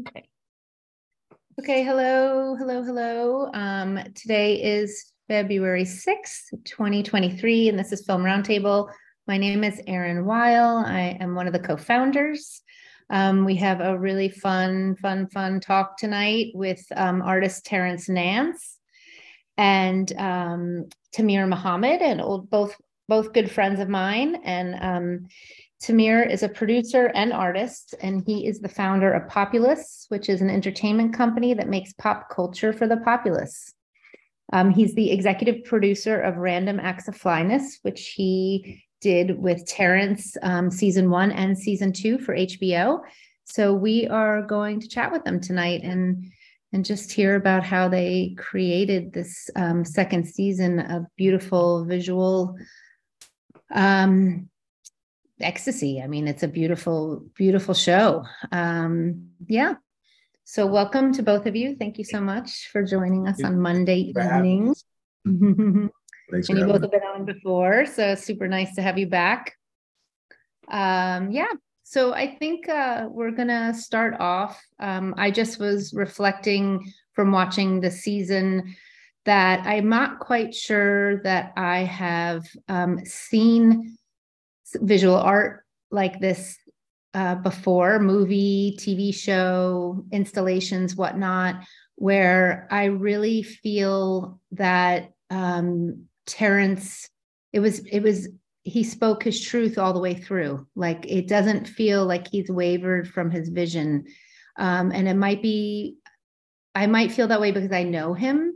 Okay. Okay, hello, hello, hello. Um, today is February 6th, 2023, and this is Film Roundtable. My name is Erin Weil. I am one of the co-founders. Um, we have a really fun, fun, fun talk tonight with um, artist Terrence Nance and um, Tamir Muhammad, and old, both both good friends of mine. And um, Tamir is a producer and artist, and he is the founder of Populace, which is an entertainment company that makes pop culture for the populace. Um, he's the executive producer of Random Acts of Flyness, which he did with Terrence um, season one and season two for HBO. So we are going to chat with them tonight and and just hear about how they created this um, second season of beautiful visual um, ecstasy. I mean, it's a beautiful, beautiful show. Um, yeah. So welcome to both of you. Thank you so much for joining us on Monday evening. Thanks and you both have been on before, so super nice to have you back. Um, yeah. So I think uh, we're gonna start off. Um, I just was reflecting from watching the season that I'm not quite sure that I have um, seen visual art like this uh, before movie, TV show, installations, whatnot, where I really feel that um, Terrence, it was, it was, he spoke his truth all the way through. Like it doesn't feel like he's wavered from his vision. Um, and it might be, I might feel that way because I know him.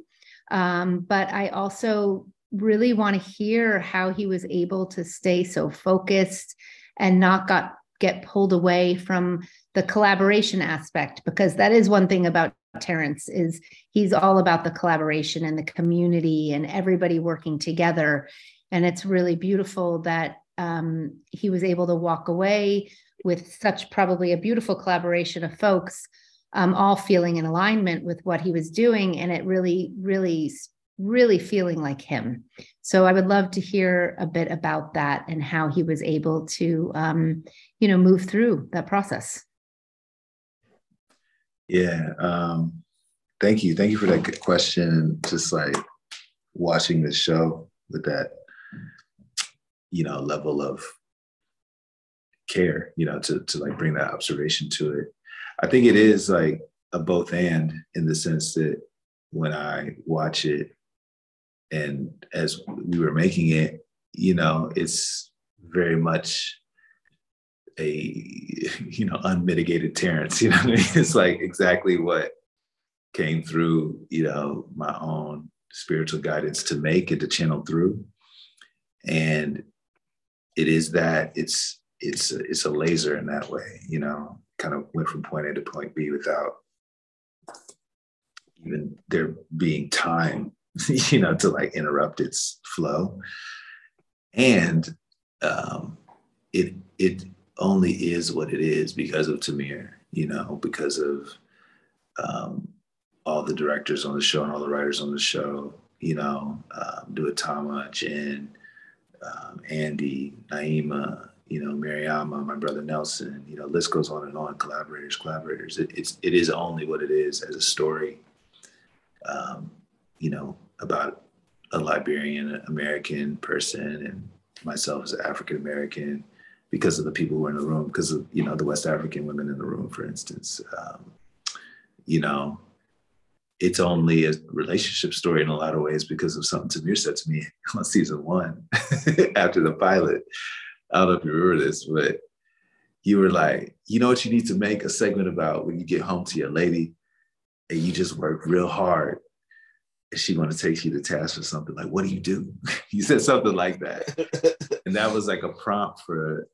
Um, but I also really want to hear how he was able to stay so focused and not got get pulled away from the collaboration aspect because that is one thing about Terrence is he's all about the collaboration and the community and everybody working together. And it's really beautiful that um, he was able to walk away with such probably a beautiful collaboration of folks um, all feeling in alignment with what he was doing. And it really really really feeling like him. So I would love to hear a bit about that and how he was able to, um, you know, move through that process. Yeah. Um, thank you. Thank you for that question. Just like watching the show with that, you know, level of care, you know, to, to like bring that observation to it. I think it is like a both and in the sense that when I watch it, and as we were making it, you know, it's very much a you know unmitigated Terrence. You know, I mean? it's like exactly what came through. You know, my own spiritual guidance to make and to channel through, and it is that it's it's it's a laser in that way. You know, kind of went from point A to point B without even there being time you know, to like interrupt its flow. And um, it it only is what it is because of Tamir, you know, because of um, all the directors on the show and all the writers on the show, you know, um, Duatama, Jen, um, Andy, Naima, you know, Mariama, my brother Nelson, you know, list goes on and on, collaborators, collaborators. It, it's, it is only what it is as a story. Um, you know, about a Liberian American person and myself as African American because of the people who were in the room, because of you know the West African women in the room, for instance. Um, you know, it's only a relationship story in a lot of ways because of something Tamir said to me on season one after the pilot. I don't know if you remember this, but you were like, you know what you need to make a segment about when you get home to your lady and you just work real hard she going to take you to task for something like what do you do? You said something like that. And that was like a prompt for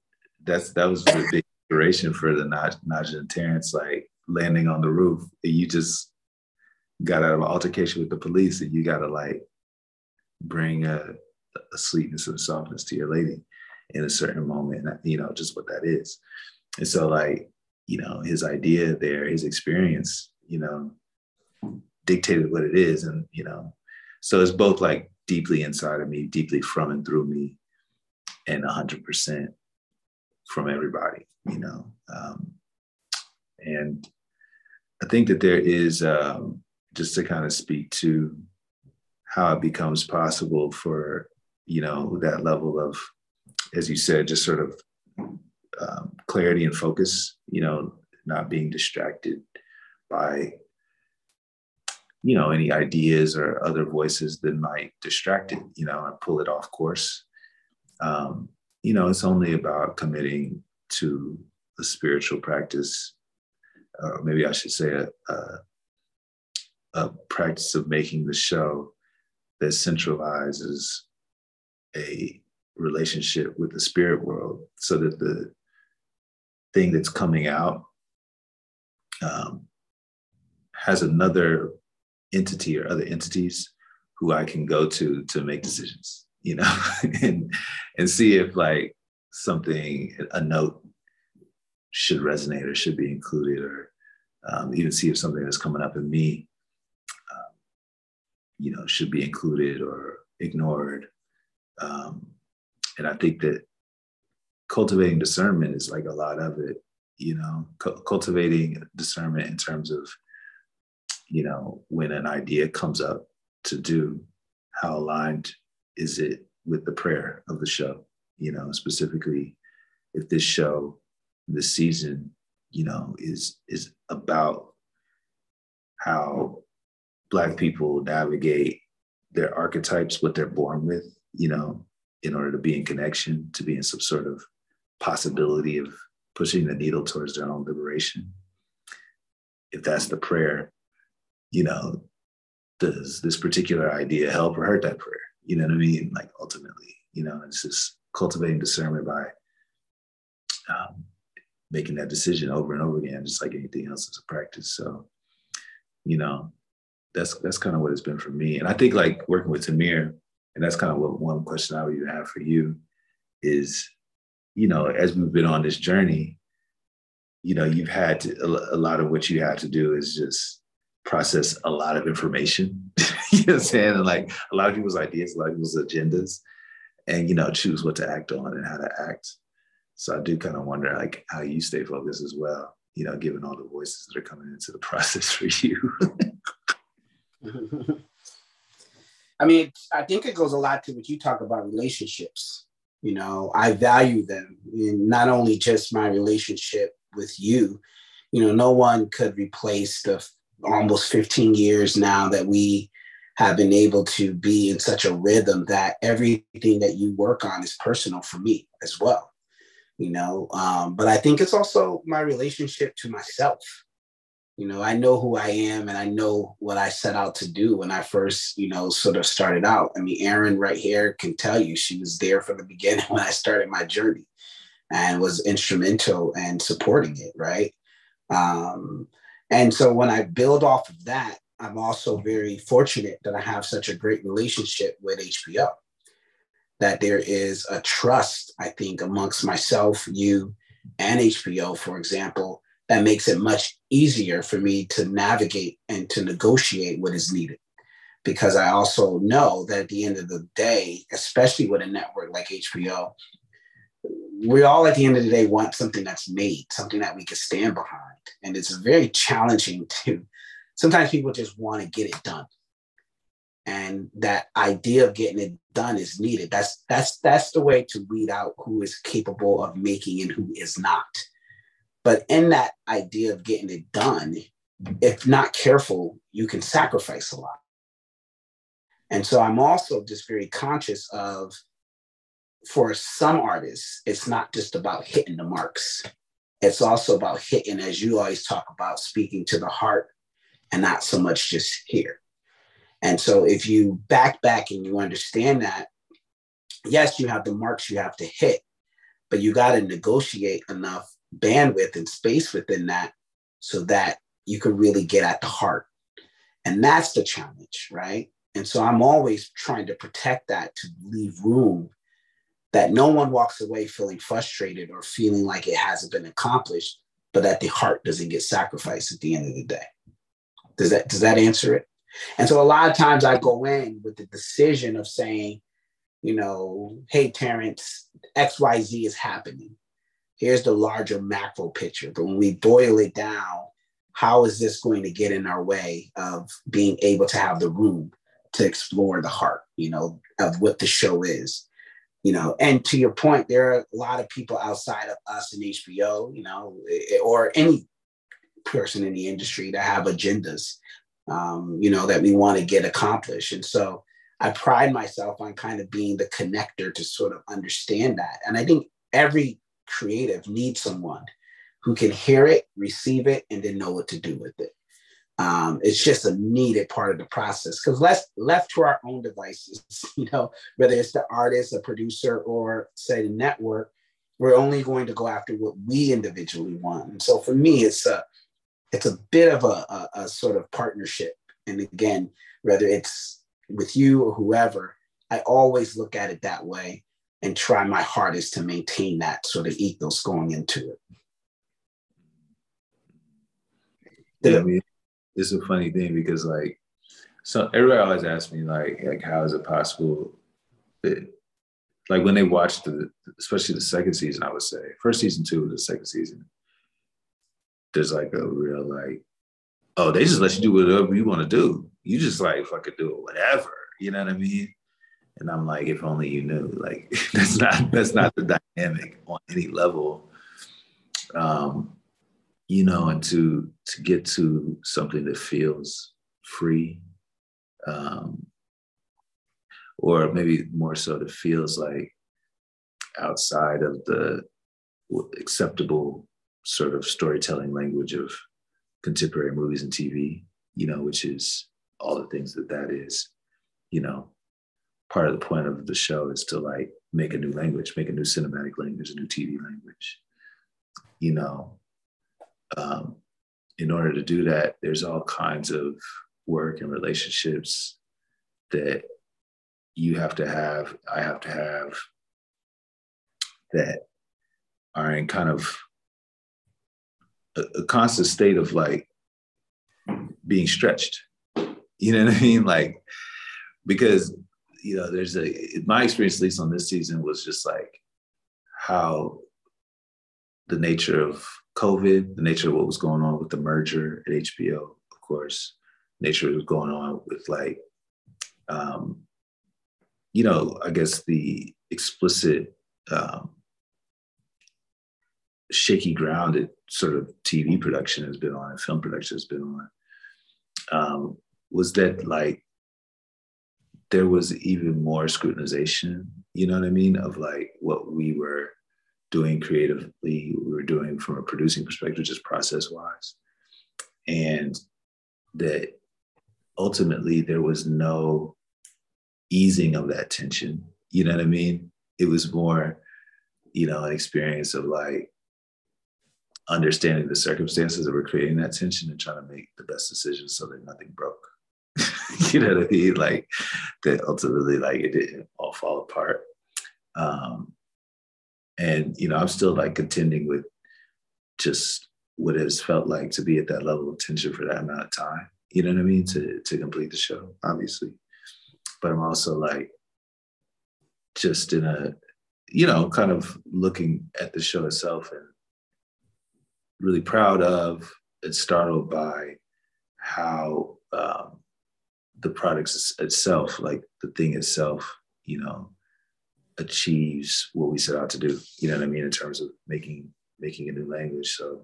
that's that was the big inspiration for the Naj- Naja and Terrence like landing on the roof. And you just got out of an altercation with the police and you got to like bring a, a sweetness and softness to your lady in a certain moment you know just what that is. And so like you know his idea there his experience you know dictated what it is and you know so it's both like deeply inside of me deeply from and through me and 100% from everybody you know um, and I think that there is um, just to kind of speak to how it becomes possible for you know that level of, as you said, just sort of um, clarity and focus. You know, not being distracted by you know any ideas or other voices that might distract it you know and pull it off course. Um, you know it's only about committing to a spiritual practice or maybe i should say a, a, a practice of making the show that centralizes a relationship with the spirit world so that the thing that's coming out um, has another entity or other entities who I can go to to make decisions, you know, and and see if like something a note should resonate or should be included, or um, even see if something that's coming up in me, um, you know, should be included or ignored. Um, and I think that cultivating discernment is like a lot of it, you know, cu- cultivating discernment in terms of you know, when an idea comes up to do, how aligned is it with the prayer of the show? You know, specifically, if this show, this season, you know, is is about how Black people navigate their archetypes, what they're born with, you know, in order to be in connection, to be in some sort of possibility of pushing the needle towards their own liberation. If that's the prayer, you know, does this particular idea help or hurt that prayer? You know what I mean? Like ultimately, you know, it's just cultivating discernment by um, making that decision over and over again, just like anything else is a practice. So, you know, that's that's kind of what it's been for me. And I think like working with Tamir, and that's kind of what one question I would even have for you is, you know, as we've been on this journey, you know, you've had to a, lot of what you have to do is just process a lot of information. you know what I'm saying? And like a lot of people's ideas, a lot of people's agendas, and you know, choose what to act on and how to act. So I do kind of wonder like how you stay focused as well, you know, given all the voices that are coming into the process for you. I mean, I think it goes a lot to what you talk about relationships. You know, I value them in not only just my relationship with you, you know, no one could replace the almost 15 years now that we have been able to be in such a rhythm that everything that you work on is personal for me as well you know? Um, but i think it's also my relationship to myself. You know i know who i am and i know what i set out to do when i first you know sort of started out. I mean erin right here can tell you she was there from the beginning when i started my journey and was instrumental in supporting it right? Um, and so when I build off of that, I'm also very fortunate that I have such a great relationship with HBO. That there is a trust, I think, amongst myself, you, and HBO, for example, that makes it much easier for me to navigate and to negotiate what is needed. Because I also know that at the end of the day, especially with a network like HBO, we all at the end of the day want something that's made, something that we can stand behind. And it's very challenging to sometimes people just want to get it done. And that idea of getting it done is needed. That's that's that's the way to weed out who is capable of making and who is not. But in that idea of getting it done, if not careful, you can sacrifice a lot. And so I'm also just very conscious of for some artists, it's not just about hitting the marks. It's also about hitting, as you always talk about, speaking to the heart and not so much just here. And so if you back back and you understand that, yes, you have the marks you have to hit, but you got to negotiate enough bandwidth and space within that so that you can really get at the heart. And that's the challenge, right? And so I'm always trying to protect that to leave room that no one walks away feeling frustrated or feeling like it hasn't been accomplished, but that the heart doesn't get sacrificed at the end of the day. Does that does that answer it? And so a lot of times I go in with the decision of saying, you know, hey Terrence, XYZ is happening. Here's the larger macro picture. But when we boil it down, how is this going to get in our way of being able to have the room to explore the heart, you know, of what the show is? You know, and to your point, there are a lot of people outside of us in HBO, you know, or any person in the industry that have agendas, um, you know, that we want to get accomplished. And so I pride myself on kind of being the connector to sort of understand that. And I think every creative needs someone who can hear it, receive it, and then know what to do with it. Um, it's just a needed part of the process because left left to our own devices, you know, whether it's the artist, a producer, or say the network, we're only going to go after what we individually want. And so for me, it's a it's a bit of a, a, a sort of partnership. And again, whether it's with you or whoever, I always look at it that way and try my hardest to maintain that sort of ethos going into it. Yeah, I it's a funny thing because like, so everybody always asks me like, like how is it possible that, like when they watched the, especially the second season, I would say first season two, the second season, there's like a real like, oh, they just let you do whatever you want to do. You just like fucking do it, whatever. You know what I mean? And I'm like, if only you knew. Like that's not that's not the dynamic on any level. Um, you know, and to to get to something that feels free, um, or maybe more so that feels like outside of the acceptable sort of storytelling language of contemporary movies and TV, you know, which is all the things that that is, you know, part of the point of the show is to like make a new language, make a new cinematic language, a new TV language. You know, um, in order to do that, there's all kinds of work and relationships that you have to have, I have to have that are in kind of a, a constant state of like being stretched. You know what I mean? Like, because you know, there's a my experience, at least on this season, was just like how the nature of COVID, the nature of what was going on with the merger at HBO, of course, nature was going on with like, um, you know, I guess the explicit um, shaky ground that sort of TV production has been on and film production has been on um, was that like there was even more scrutinization, you know what I mean, of like what we were doing creatively, we were doing from a producing perspective, just process wise. And that ultimately there was no easing of that tension. You know what I mean? It was more, you know, an experience of like understanding the circumstances that were creating that tension and trying to make the best decisions so that nothing broke. you know what I mean? Like that ultimately, like it didn't all fall apart. Um, and you know, I'm still like contending with just what it has felt like to be at that level of tension for that amount of time. You know what I mean? To to complete the show, obviously. But I'm also like just in a, you know, kind of looking at the show itself and really proud of and startled by how um, the product itself, like the thing itself, you know, achieves what we set out to do. You know what I mean in terms of making making a new language. So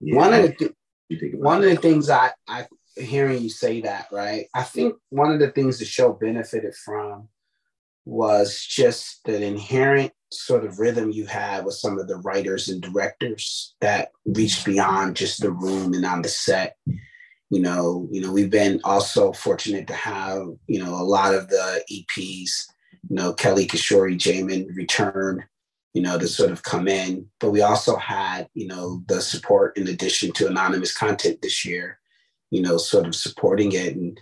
yeah, one of the th- one of the things I I hearing you say that right. I think one of the things the show benefited from was just that inherent sort of rhythm you had with some of the writers and directors that reached beyond just the room and on the set you know you know we've been also fortunate to have you know a lot of the eps you know kelly kishore jamin return you know to sort of come in. But we also had you know the support in addition to anonymous content this year you know sort of supporting it. And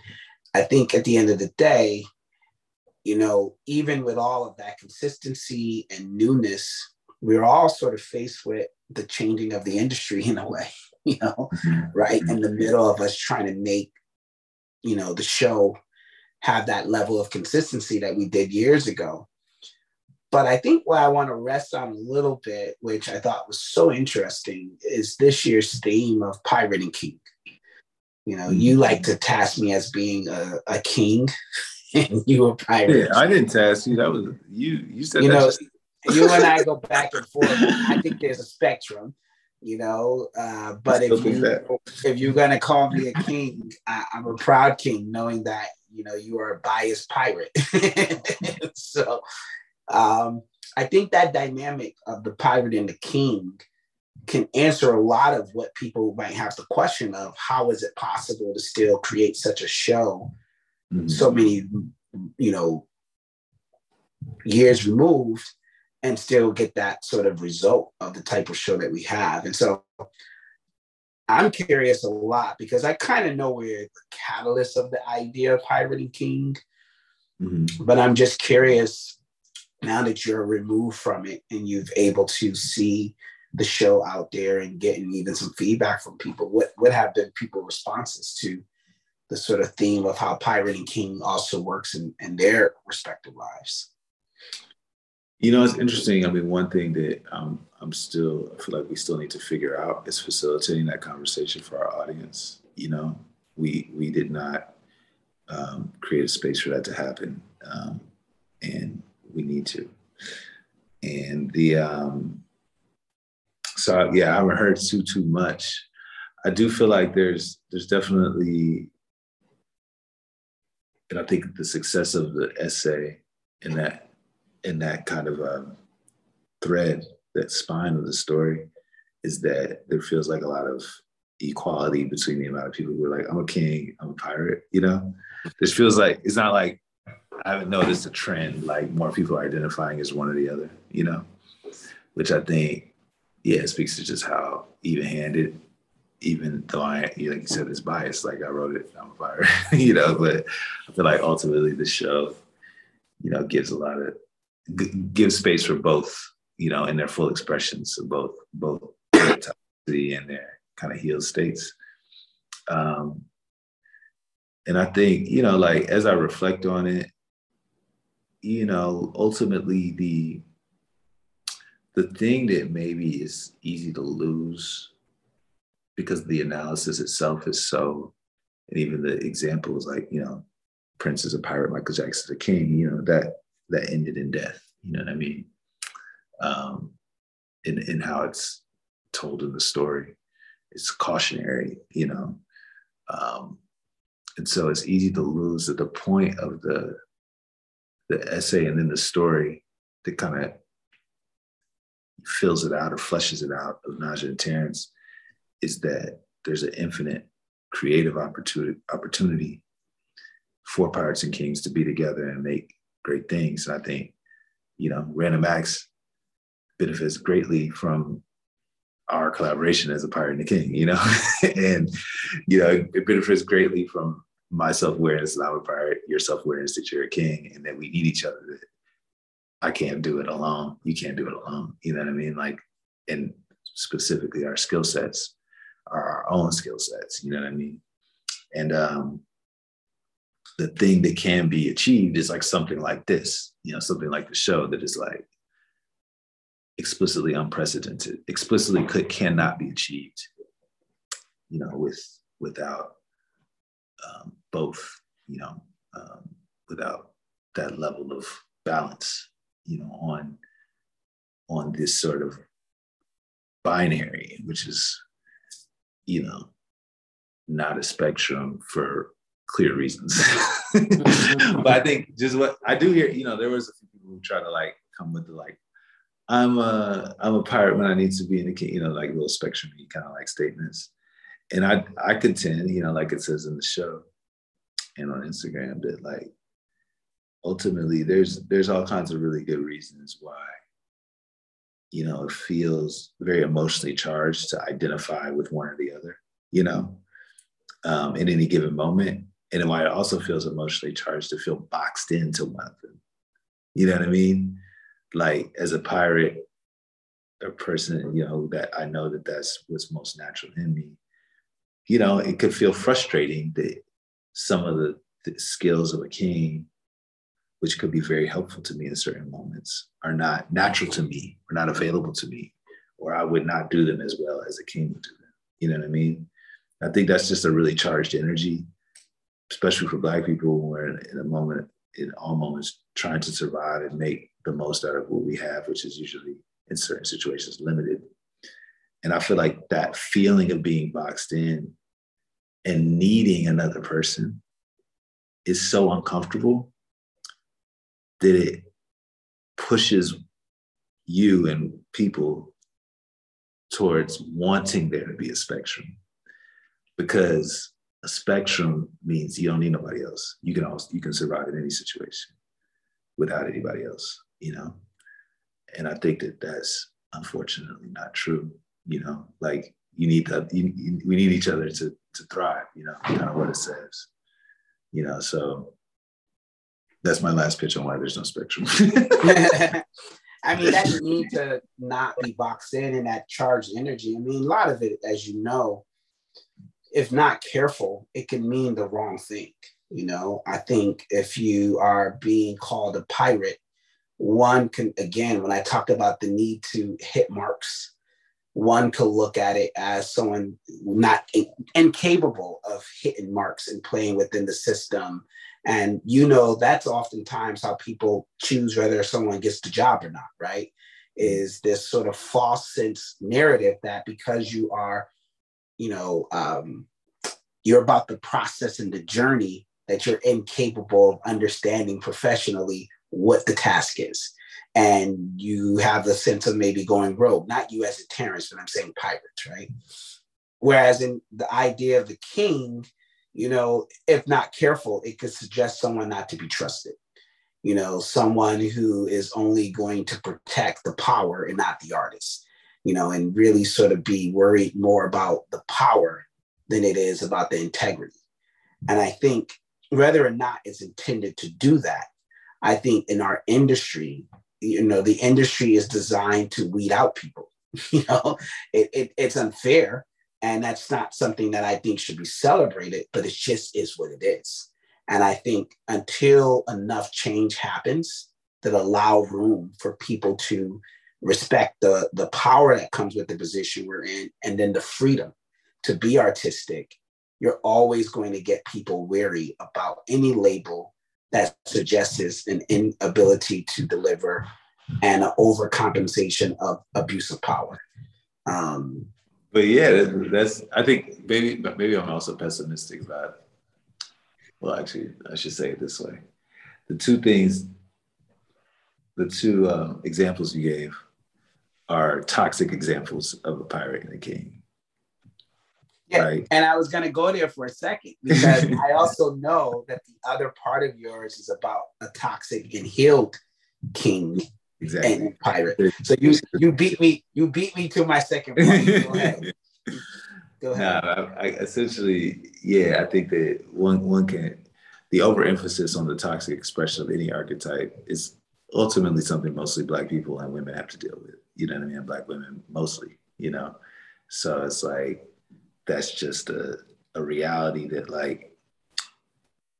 i think at the end of the day you know, even with all of that consistency and newness, we're all sort of faced with the changing of the industry in a way, you know, mm-hmm. right? In the middle of us trying to make, you know, the show have that level of consistency that we did years ago. but I think what I want to rest on a little bit, which I thought was so interesting, is this year's theme of pirate and king. You know, you mm-hmm. like to task me as being a, a king, and you a pirate. Yeah, I didn't task you. That was you. You said you know. Just... you and I go back and forth. I think there's a spectrum, you know. Uh, but if you if you're gonna call me a king, I, I'm a proud king, knowing that you know you are a biased pirate. so um, I think that dynamic of the pirate and the king can answer a lot of what people might have the question of how is it possible to still create such a show mm-hmm. so many you know years removed and still get that sort of result of the type of show that we have and so i'm curious a lot because i kind of know where the catalyst of the idea of pirate and king mm-hmm. but i'm just curious now that you're removed from it and you've able to see the show out there and getting even some feedback from people, what what have been people responses to the sort of theme of how Pirate and King also works in, in their respective lives? You know, it's interesting. I mean, one thing that um, I'm still, I feel like we still need to figure out is facilitating that conversation for our audience. You know, we we did not um, create a space for that to happen, um, and we need to. And the um, so yeah, I haven't heard too too much. I do feel like there's there's definitely, and I think the success of the essay in that in that kind of um, thread, that spine of the story, is that there feels like a lot of equality between the amount of people who are like, I'm a king, I'm a pirate, you know? This feels like it's not like I haven't noticed a trend like more people are identifying as one or the other, you know, which I think, yeah, speaks to just how even handed, even though I, like you said, it's biased, like I wrote it, I'm a fire, you know, but I feel like ultimately the show, you know, gives a lot of, gives space for both, you know, in their full expressions of both, both toxicity and their kind of healed states. Um, and I think, you know, like as I reflect on it, you know, ultimately the the thing that maybe is easy to lose because the analysis itself is so, and even the examples like, you know, Prince is a pirate, Michael Jackson is a king, you know, that that ended in death. You know what I mean? Um, in in how it's told in the story. It's cautionary, you know. Um, and so it's easy to lose the point of the the essay and then the story that kind of fills it out or fleshes it out of Naja and Terrence is that there's an infinite creative opportunity opportunity for Pirates and Kings to be together and make great things. And I think, you know, Random Acts benefits greatly from our collaboration as a pirate and a king, you know, and you know, it benefits greatly from my self-awareness that I'm a pirate, your self-awareness that you're a king, and that we need each other. That I can't do it alone. You can't do it alone. You know what I mean? Like, and specifically our skill sets are our own skill sets. You know what I mean? And um, the thing that can be achieved is like something like this, you know, something like the show that is like explicitly unprecedented, explicitly could cannot be achieved, you know, with without um, both, you know, um, without that level of balance, you know, on on this sort of binary, which is, you know, not a spectrum for clear reasons. but I think just what I do hear, you know, there was a few people who try to like come with the like, I'm a I'm a pirate when I need to be in the you know, like little spectrum kind of like statements. And I I contend, you know, like it says in the show, and on Instagram that like ultimately there's there's all kinds of really good reasons why you know it feels very emotionally charged to identify with one or the other you know um, in any given moment and why it also feels emotionally charged to feel boxed into one of them you know what i mean like as a pirate a person you know that i know that that's what's most natural in me you know it could feel frustrating that some of the, the skills of a king which could be very helpful to me in certain moments, are not natural to me, or not available to me, or I would not do them as well as a king would do them. You know what I mean? I think that's just a really charged energy, especially for Black people. We're in a moment, in all moments, trying to survive and make the most out of what we have, which is usually in certain situations limited. And I feel like that feeling of being boxed in and needing another person is so uncomfortable that it pushes you and people towards wanting there to be a spectrum because a spectrum means you don't need nobody else. You can also you can survive in any situation without anybody else you know? And i think that that's unfortunately not true you know? Like you need that you, you, we need each other to to thrive you know? Kind of what it says you know? So that's my last pitch on why there's no spectrum. I mean, that need to not be boxed in and that charged energy. I mean, a lot of it, as you know, if not careful, it can mean the wrong thing. You know, I think if you are being called a pirate, one can, again, when I talked about the need to hit marks, one could look at it as someone not incapable of hitting marks and playing within the system and you know, that's oftentimes how people choose whether someone gets the job or not, right? Is this sort of false sense narrative that because you are, you know, um, you're about the process and the journey that you're incapable of understanding professionally what the task is. And you have the sense of maybe going rogue, not you as a Terrence, but I'm saying pirates, right? Whereas in the idea of the king, you know, if not careful, it could suggest someone not to be trusted. You know, someone who is only going to protect the power and not the artist, you know, and really sort of be worried more about the power than it is about the integrity. And I think whether or not it's intended to do that, I think in our industry, you know, the industry is designed to weed out people. You know, it, it, it's unfair and that's not something that I think should be celebrated, but it just is what it is. And I think until enough change happens that allow room for people to respect the, the power that comes with the position we're in, and then the freedom to be artistic, you're always going to get people wary about any label that suggests an inability to deliver and an overcompensation of abuse of power. Um, but yeah, that's I think maybe maybe I'm also pessimistic about. Well, actually, I should say it this way: the two things, the two um, examples you gave, are toxic examples of a pirate and a king. Yeah, right? and I was gonna go there for a second because I also know that the other part of yours is about a toxic and healed king exactly. and pirate. So you you beat me you beat me to my second point. Go ahead. Go ahead. Nah, I, I, essentially, yeah, I think that one one can the overemphasis on the toxic expression of any archetype is ultimately something mostly black people and women have to deal with. You know what I mean? Black women mostly, you know. So it's like that's just a, a reality that like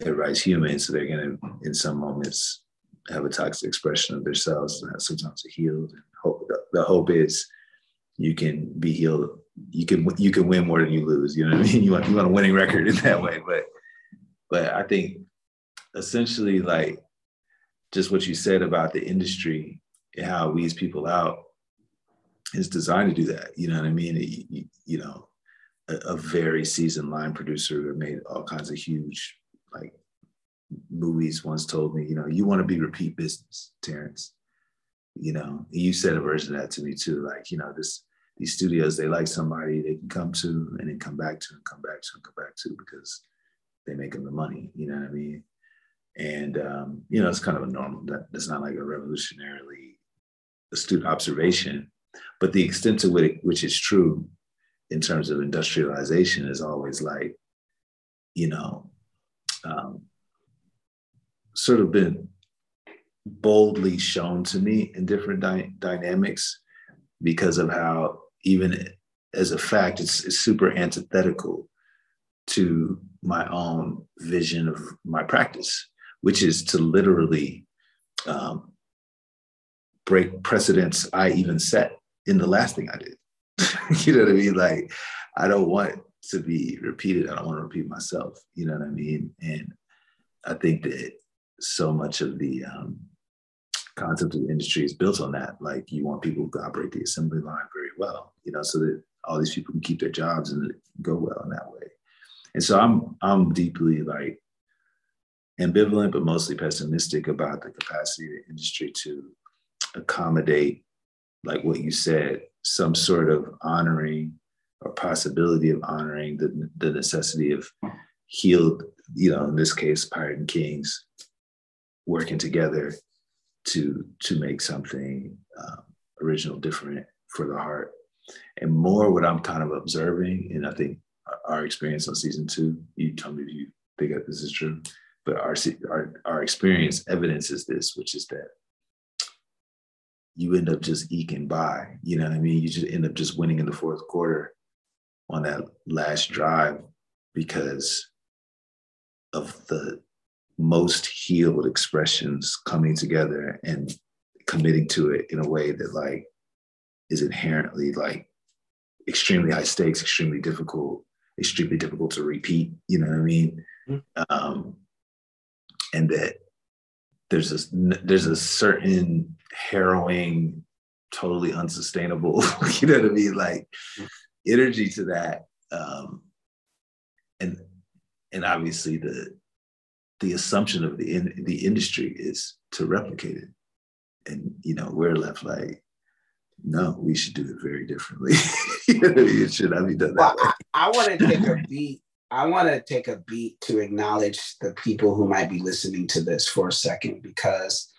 everybody's human, so they're gonna in some moments have a toxic expression of themselves and sometimes are healed. And hope, the, the hope is you can be healed. You can you can win more than you lose. You know what I mean? You want you want a winning record in that way. But but I think essentially like just what you said about the industry and how it weeds people out is designed to do that. You know what I mean? It, you, know, a, a, very seasoned line producer who made all kinds of huge like movies once told me, you know, you want to be repeat business, Terrence. You know, you said a version of that to me too. Like, you know, this these studios, they like somebody they can come to and then come back to and come back to and come back to because they make them the money. You know what I mean? And um, you know, it's kind of a normal. That, that's not like a revolutionarily astute observation, but the extent to which, which is true in terms of industrialization is always like, you know, um, sort of been boldly shown to me in different dy- dynamics because of how even as a fact it's, it's, super antithetical to my own vision of my practice which is to literally um, break precedents I even set in the last thing I did. you know what I mean? Like, I don't want to be repeated. I don't want to repeat myself. You know what I mean? And I think that so much of the um, concept of the industry is built on that. Like, you want people to operate the assembly line very well, you know, so that all these people can keep their jobs and go well in that way. And so I'm I'm deeply like ambivalent, but mostly pessimistic about the capacity of the industry to accommodate, like what you said, some sort of honoring or possibility of honoring the, the necessity of healed, you know, in this case, pirate and kings working together to to make something um, original, different for the heart. And more what I'm kind of observing, and I think our experience on season two, you tell me if you think that this is true, but our, our, our experience evidences this, which is that you end up just eking by. You know what I mean? You just end up just winning in the fourth quarter on that last drive because of the most healed expressions coming together and committing to it in a way that like is inherently like extremely high stakes, extremely difficult, extremely difficult to repeat. You know what I mean? Mm-hmm. Um, and that there's a there's a certain harrowing, totally unsustainable, you know what I mean, like energy to that. Um, and and obviously the the assumption of the in, the industry is to replicate it. And you know, we're left like, no, we should do it very differently. it should not be done that well, way. I, I want to take a beat I want to take a beat to acknowledge the people who might be listening to this for a second because,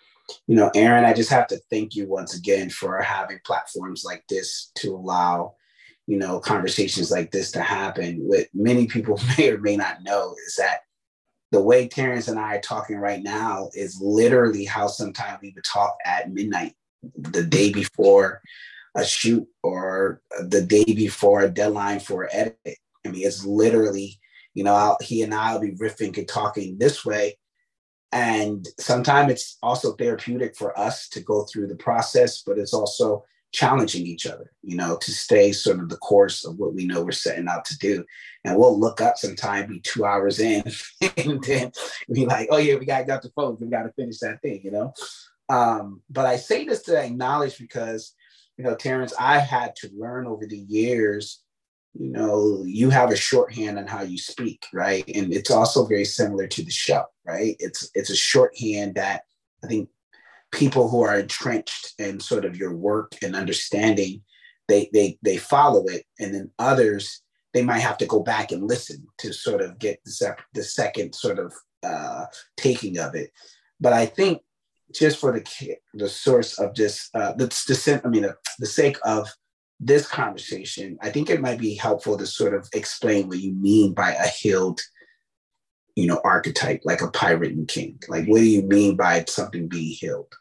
you know, Erin, I just have to thank you once again for having platforms like this to allow, you know, conversations like this to happen. What many people may or may not know is that the way Terrence and I are talking right now is literally how sometimes we would talk at midnight the day before a shoot or the day before a deadline for edit. I mean, it's literally you know, I'll, he and I will be riffing and talking this way. And sometimes it's also therapeutic for us to go through the process, but it's also challenging each other, you know, to stay sort of the course of what we know we're setting out to do. And we'll look up sometime, be two hours in, and then be like, oh, yeah, we got to get the phone. We got to finish that thing, you know? Um, but I say this to acknowledge because, you know, Terrence, I had to learn over the years you know, you have a shorthand on how you speak, right? And it's also very similar to the show, right? It's it's a shorthand that I think people who are entrenched in sort of your work and understanding, they they they follow it, and then others they might have to go back and listen to sort of get the, the second sort of uh, taking of it. But I think just for the the source of just uh, the, the I mean the, the sake of this conversation, I think it might be helpful to sort of explain what you mean by a healed, you know, archetype, like a pirate and king. Like, what do you mean by something being healed?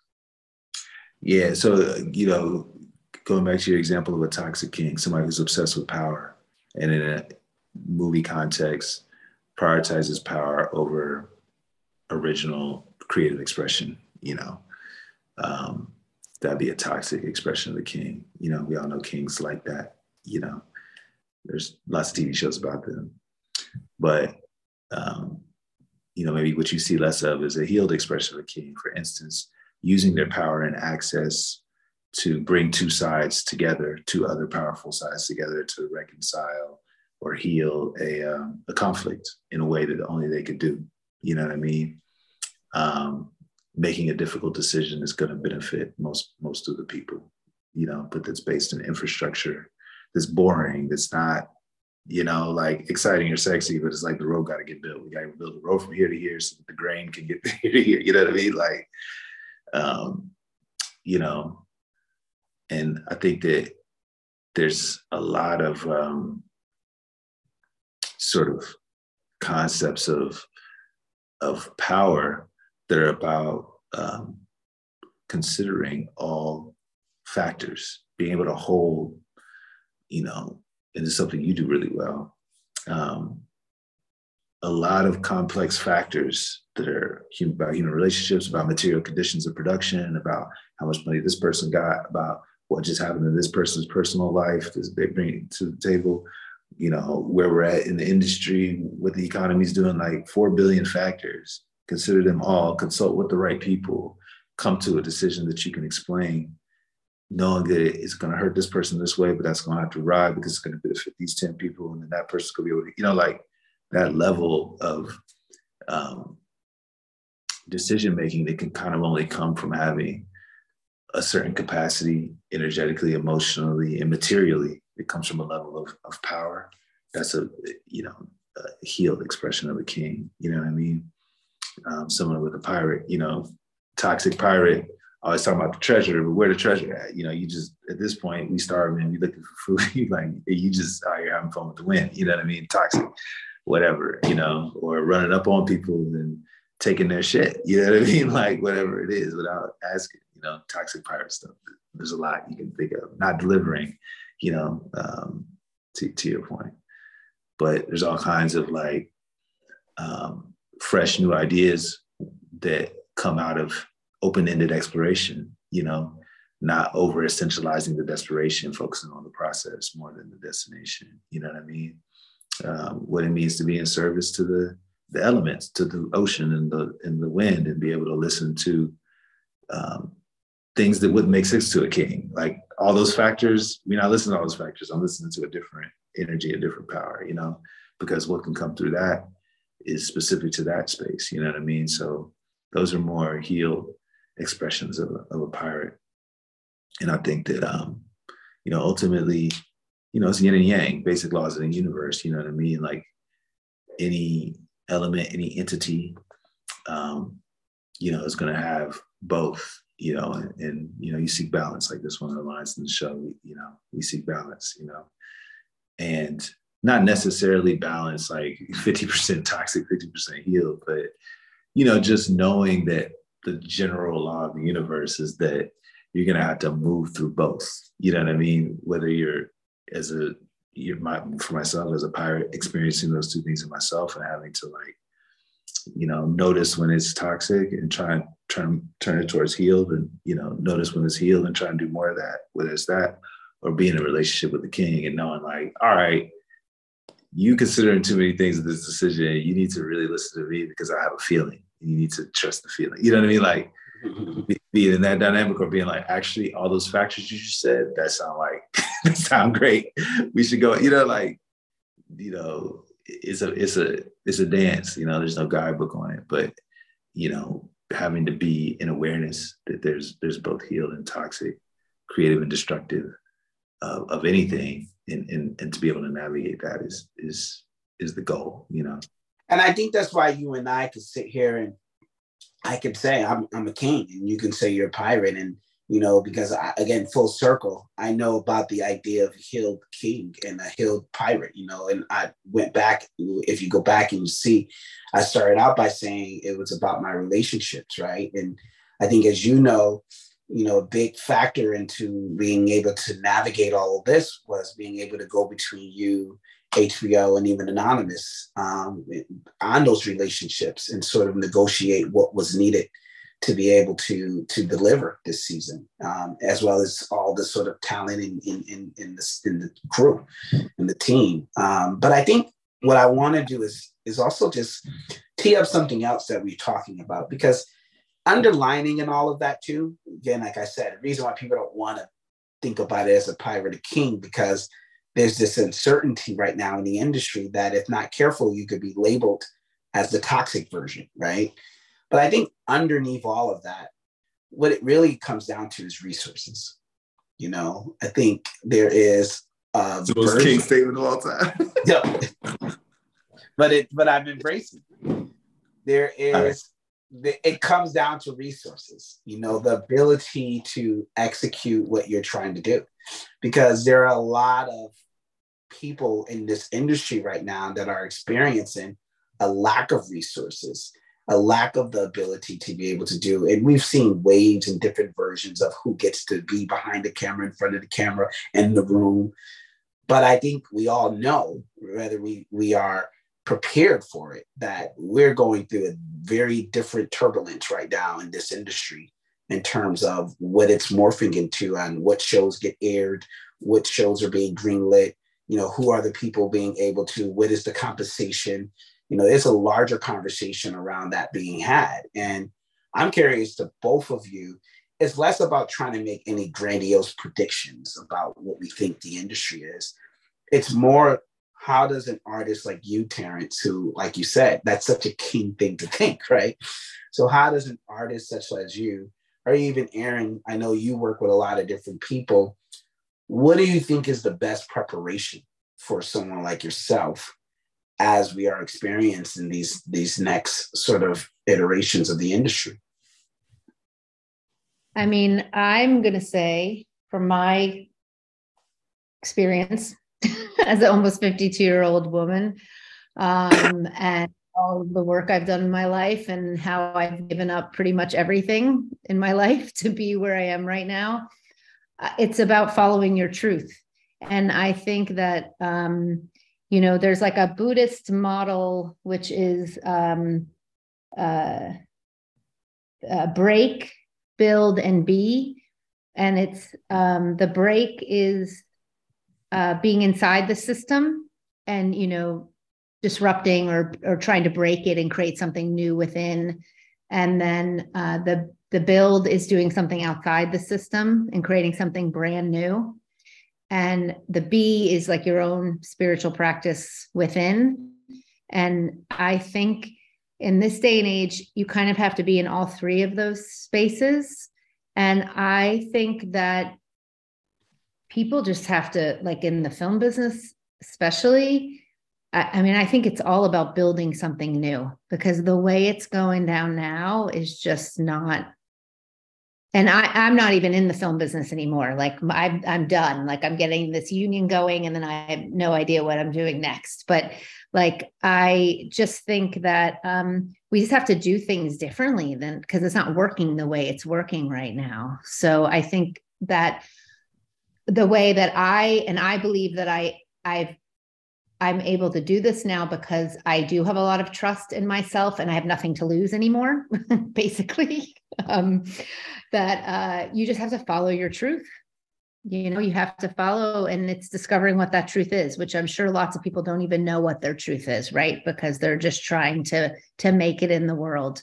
Yeah, so you know, going back to your example of a toxic king, somebody who's obsessed with power, and in a movie context, prioritizes power over original creative expression. You know, um, that'd be a toxic expression of the king. You know, we all know kings like that. You know, there's lots of TV shows about them, but um, you know, maybe what you see less of is a healed expression of a king. For instance, using their power and access to bring two sides together, two other powerful sides together to reconcile or heal a, um, a conflict in a way that only they could do. You know what I mean? Um, making a difficult decision is going to benefit most most of the people you know but that's based in infrastructure that's boring that's not you know like exciting or sexy but it's like the road got to get built. We got to build a road from here to here so the grain can get here to here you know what i mean? Like um you know and i think that there's a lot of um sort of concepts of of power that are about um, considering all factors, being able to hold, you know, and it's something you do really well. Um, a lot of complex factors that are human, about human relationships, about material conditions of production, about how much money this person got, about what just happened in this person's personal life that they bring to the table, you know, where we're at in the industry, what the economy's doing, like 4 billion factors. Consider them all, consult with the right people, come to a decision that you can explain, knowing that it's going to hurt this person this way, but that's going to have to ride because it's going to benefit these 10 people. And then that person's going to be able to, you know, like that level of um, decision making that can kind of only come from having a certain capacity energetically, emotionally, and materially. It comes from a level of, of power. That's a, you know, a healed expression of a king. You know what I mean? Um, someone with a pirate, you know, toxic pirate, always talking about the treasure, but where the treasure at? You know, you just at this point we starving, we looking for food. Like you just here having fun with the wind. You know what I mean? Toxic, whatever. You know, or running up on people and taking their shit. You know what I mean? Like whatever it is, without asking. You know, toxic pirate stuff. There's a lot you can think of. Not delivering. You know, um, to to your point, but there's all kinds of like um, fresh new ideas that come out of open-ended exploration, you know, not over essentializing the desperation, focusing on the process more than the destination. You know what I mean? Um, what it means to be in service to the the elements, to the ocean and the and the wind, and be able to listen to um, things that wouldn't make sense to a king. Like all those factors, I mean, I listen to all those factors. I'm listening to a different energy, a different power, you know, because what can come through that is specific to that space. You know what I mean? So those are more healed expressions of a, of a pirate. And I think that, um, you know, ultimately, you know, it's yin and yang, basic laws of the universe. You know what I mean? Like any element, any entity, um, you know, is going to have both. You know, and, and, you know, you seek balance. Like this one of the lines in the show. You know, we seek balance. You know, and not necessarily balance like 50% toxic, 50% healed, but you know, just knowing that the general law of the universe is that you're gonna have to move through both. You know what I mean? Whether you're as a you're my for myself as a pirate experiencing those two things in myself and having to like you know notice when it's toxic and try and turn turn it towards healed and you know notice when it's healed and try and do more of that whether it's that or be in a relationship with the king and knowing like all right you considering too many things in this decision you need to really listen to me because i have a feeling you need to trust the feeling. You know what I mean? Like being in that dynamic or being like, actually, all those factors you just said, that sound like that sound great. We should go, you know, like, you know, it's a it's a it's a dance, you know, there's no guidebook on it. But, you know, having to be in awareness that there's there's both healed and toxic, creative and destructive uh, of anything and, and and to be able to navigate that is is is the goal, you know. And I think that's why you and I could sit here and I could say I'm, I'm a king and you can say you're a pirate. And, you know, because I, again, full circle, I know about the idea of a healed king and a healed pirate, you know, and I went back, if you go back and you see, I started out by saying it was about my relationships, right? And I think as you know, you know, a big factor into being able to navigate all of this was being able to go between you HBO and even Anonymous um, on those relationships and sort of negotiate what was needed to be able to to deliver this season, um, as well as all the sort of talent in in in, in, the, in the crew and the team. Um, but I think what I want to do is is also just tee up something else that we're talking about because underlining in all of that too. Again, like I said, the reason why people don't want to think about it as a pirate or king because there's this uncertainty right now in the industry that if not careful, you could be labeled as the toxic version, right? But I think underneath all of that, what it really comes down to is resources. You know, I think there is uh the most king statement of all time. yeah. But it but I'm embracing. There is it comes down to resources, you know, the ability to execute what you're trying to do. Because there are a lot of people in this industry right now that are experiencing a lack of resources, a lack of the ability to be able to do. And we've seen waves and different versions of who gets to be behind the camera, in front of the camera, in the room. But I think we all know, whether we, we are prepared for it that we're going through a very different turbulence right now in this industry in terms of what it's morphing into and what shows get aired, what shows are being greenlit, you know, who are the people being able to, what is the compensation? You know, there's a larger conversation around that being had. And I'm curious to both of you, it's less about trying to make any grandiose predictions about what we think the industry is. It's more how does an artist like you, Terence, who, like you said, that's such a keen thing to think, right? So, how does an artist such as you, or even Erin, I know you work with a lot of different people, what do you think is the best preparation for someone like yourself as we are experiencing these these next sort of iterations of the industry? I mean, I'm going to say from my experience as an almost 52 year old woman um, and all the work I've done in my life and how I've given up pretty much everything in my life to be where I am right now it's about following your truth. And I think that, um, you know, there's like a Buddhist model, which is um, uh, uh, break, build, and be. And it's um, the break is uh, being inside the system and, you know, disrupting or, or trying to break it and create something new within. And then uh, the the build is doing something outside the system and creating something brand new. And the B is like your own spiritual practice within. And I think in this day and age, you kind of have to be in all three of those spaces. And I think that people just have to, like in the film business, especially, I, I mean, I think it's all about building something new because the way it's going down now is just not and I, I'm not even in the film business anymore. Like I'm, I'm done. Like I'm getting this union going, and then I have no idea what I'm doing next. But like I just think that um, we just have to do things differently than because it's not working the way it's working right now. So I think that the way that I and I believe that I I've I'm able to do this now because I do have a lot of trust in myself and I have nothing to lose anymore, basically. Um, that uh, you just have to follow your truth. You know, you have to follow, and it's discovering what that truth is, which I'm sure lots of people don't even know what their truth is, right? Because they're just trying to to make it in the world.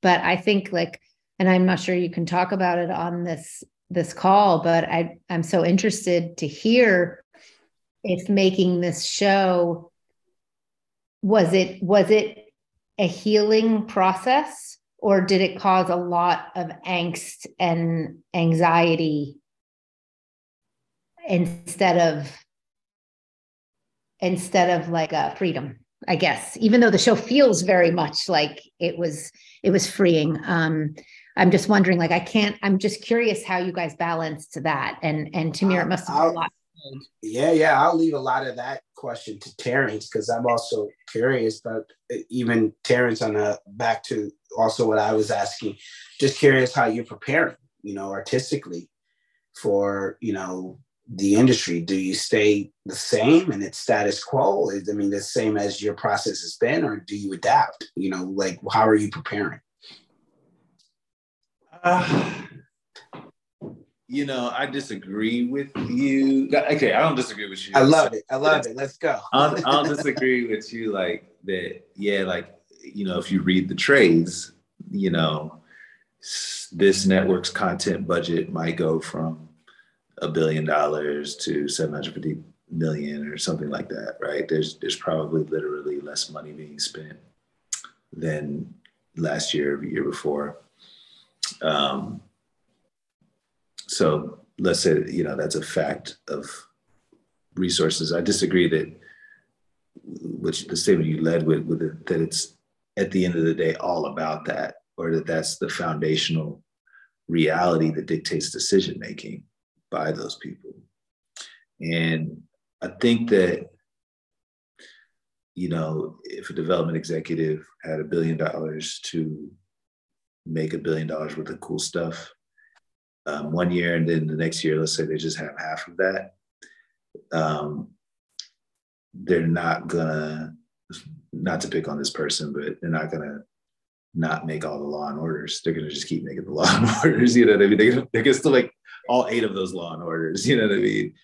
But I think like, and I'm not sure you can talk about it on this this call, but I I'm so interested to hear if making this show was it was it a healing process or did it cause a lot of angst and anxiety instead of instead of like a freedom i guess even though the show feels very much like it was it was freeing. Um i'm just wondering like i can't i'm just curious how you guys balanced that and and to me it uh, must have been a lot yeah, yeah. I'll leave a lot of that question to Terence because I'm also curious, but even Terence on a back to also what I was asking, just curious how you're preparing, you know, artistically for, you know, the industry. Do you stay the same and it's status quo? I mean, the same as your process has been, or do you adapt? You know, like how are you preparing? Uh, you know, I disagree with you. Okay, I don't disagree with you. I love it. I love it. Let's go. I'll, I'll disagree with you, like that. Yeah, like you know, if you read the trades, you know, this network's content budget might go from a billion dollars to 750 million or something like that, right? There's there's probably literally less money being spent than last year or the year before. Um, so let's say you know that's a fact of resources. I disagree that which the statement you led with, with it, that it's at the end of the day all about that, or that that's the foundational reality that dictates decision making by those people. And I think that you know if a development executive had a billion dollars to make a billion dollars worth of cool stuff um, one year and then the next year, let's say they just have half of that, um, they're not gonna not to pick on this person, but they're not gonna not make all the law and orders. They're gonna just keep making the law and orders. You know what I mean? They're gonna, they're gonna still make all eight of those law and orders. You know what I mean?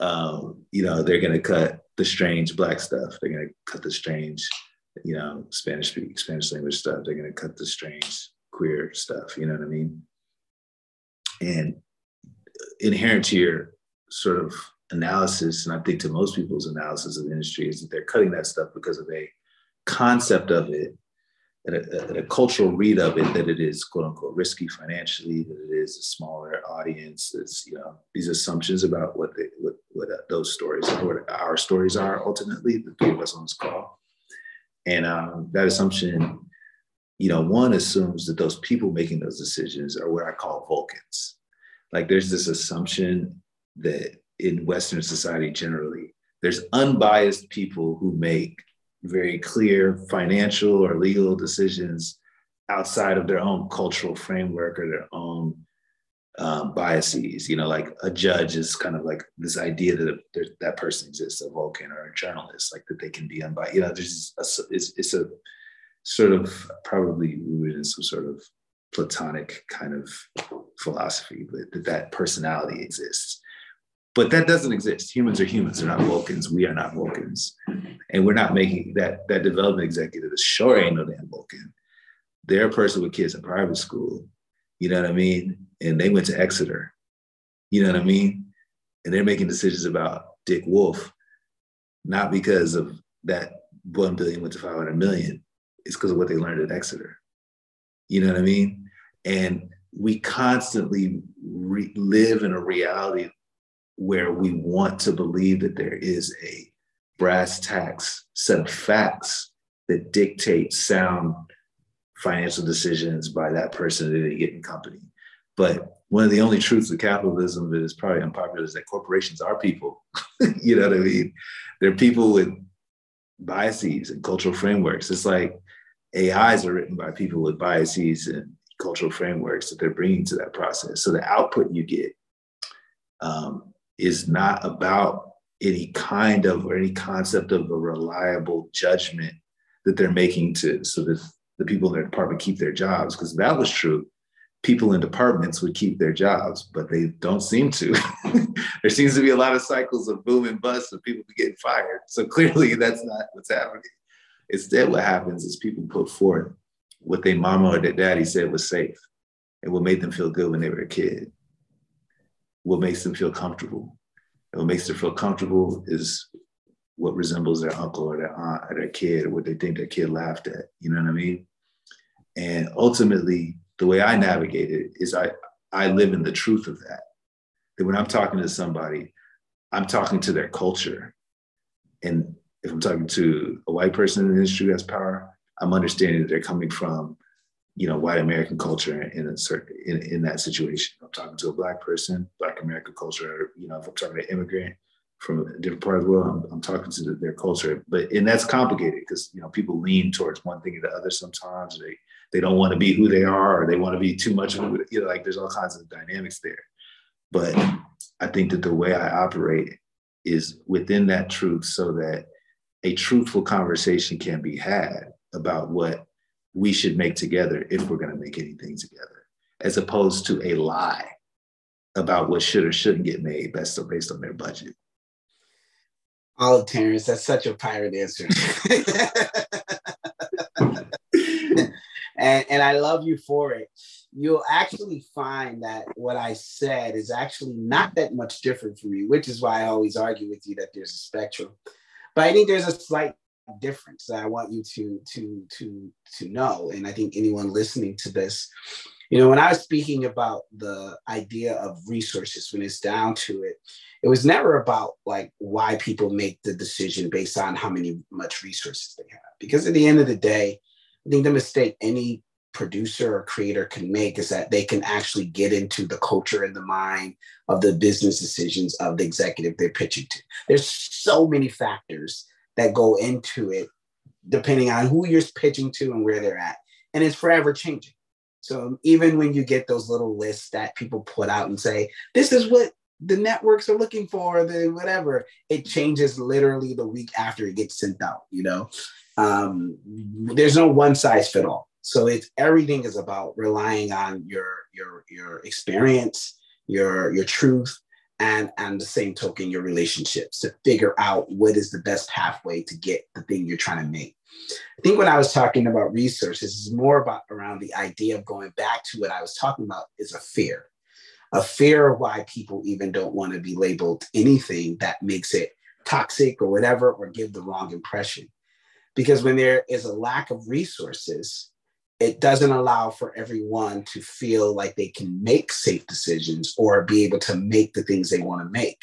Um, you know, they're gonna cut the strange black stuff. They're gonna cut the strange, you know, Spanish speak Spanish language stuff. They're gonna cut the strange queer stuff. You know what I mean? And inherent to your sort of analysis, and I think to most people's analysis of the industry, is that they're cutting that stuff because of a concept of it and a, and a, cultural read of it that it is quote unquote risky financially, that it is a smaller audience. It's you know these assumptions about what they what what those stories are, what our stories are ultimately. The three of us on this call, and um, that assumption, you know, one assumes that those people making those decisions are what I call Vulcans. Like there's this assumption that in Western society generally, there's unbiased people who make very clear financial or legal decisions outside of their own cultural framework or their own um, biases. You know, like a judge is kind of like this idea that that person exists, a Vulcan or a journalist, like that they can be unbiased. You know, there's a, it's, it's a sort of probably rooted in some sort of platonic kind of philosophy, that that personality exists. But that doesn't exist. Humans are humans. They're not Vulcans. We are not Vulcans. And we're not making that that development executive is sure ain't no damn Vulcan. They're a person with kids in private school. You know what I mean? And they went to Exeter. You know what I mean? And they're making decisions about Dick Wolf, not because of that 1 billion went to 500 million. It's because of what they learned at Exeter. You know what I mean? And we constantly re- live in a reality where we want to believe that there is a brass tacks set of facts that dictate sound financial decisions by that person at any given company. But one of the only truths of capitalism that is probably unpopular is that corporations are people. you know what I mean? They're people with biases and cultural frameworks. It's like AIs are written by people with biases and cultural frameworks that they're bringing to that process. So the output you get um, is not about any kind of or any concept of a reliable judgment that they're making to so that the people in their department keep their jobs. Because that was true. People in departments would keep their jobs but they don't seem to. There seems to be a lot of cycles of boom and bust of people getting fired. So clearly that's not what's happening instead what happens is people put forth what their mama or their daddy said was safe and what made them feel good when they were a kid what makes them feel comfortable. And what makes them feel comfortable is what resembles their uncle or their aunt or their kid or what they think their kid laughed at. You know what I mean? And ultimately, the way I navigate it is I, I live in the truth of that. That when I'm talking to somebody, I'm talking to their culture. And if I'm talking to a white person in the industry who has power, I'm understanding that they're coming from you know, white American culture in a certain in, in that situation. If I'm talking to a black person, black American culture, you know, if I'm talking to an immigrant from a different part of the world, I'm, I'm talking to the, their culture. But and that's complicated because you know people lean towards one thing or the other sometimes. They they don't want to be who they are or they want to be too much of who, you know, like there's all kinds of dynamics there. But I think that the way I operate is within that truth so that a truthful conversation can be had about what we should make together if we're going to make anything together, as opposed to a lie about what should or shouldn't get made based, based on their budget. Oh, Terence, that's such a pirate answer. and, and I love you for it. You'll actually find that what I said is actually not that much different from you, which is why I always argue with you that there's a spectrum. But I think there's a slight difference that I want you to to to to know. And I think anyone listening to this, you know, when I was speaking about the idea of resources, when it's down to it, it was never about like why people make the decision based on how many much resources they have. Because at the end of the day, I think the mistake any producer or creator can make is that they can actually get into the culture and the mind of the business decisions of the executive they're pitching to. There's so many factors that go into it, depending on who you're pitching to and where they're at. And it's forever changing. So even when you get those little lists that people put out and say, this is what the networks are looking for, the whatever, it changes literally the week after it gets sent out, you know? um, there's no one size fit all. So it's everything is about relying on your your your experience, your your truth, and and the same token your relationships to figure out what is the best pathway to get the thing you're trying to make. I think when I was talking about resources, is more about around the idea of going back to what I was talking about is a fear, a fear of why people even don't want to be labeled anything that makes it toxic or whatever, or give the wrong impression. Because when there is a lack of resources, it doesn't allow for everyone to feel like they can make safe decisions or be able to make the things they want to make.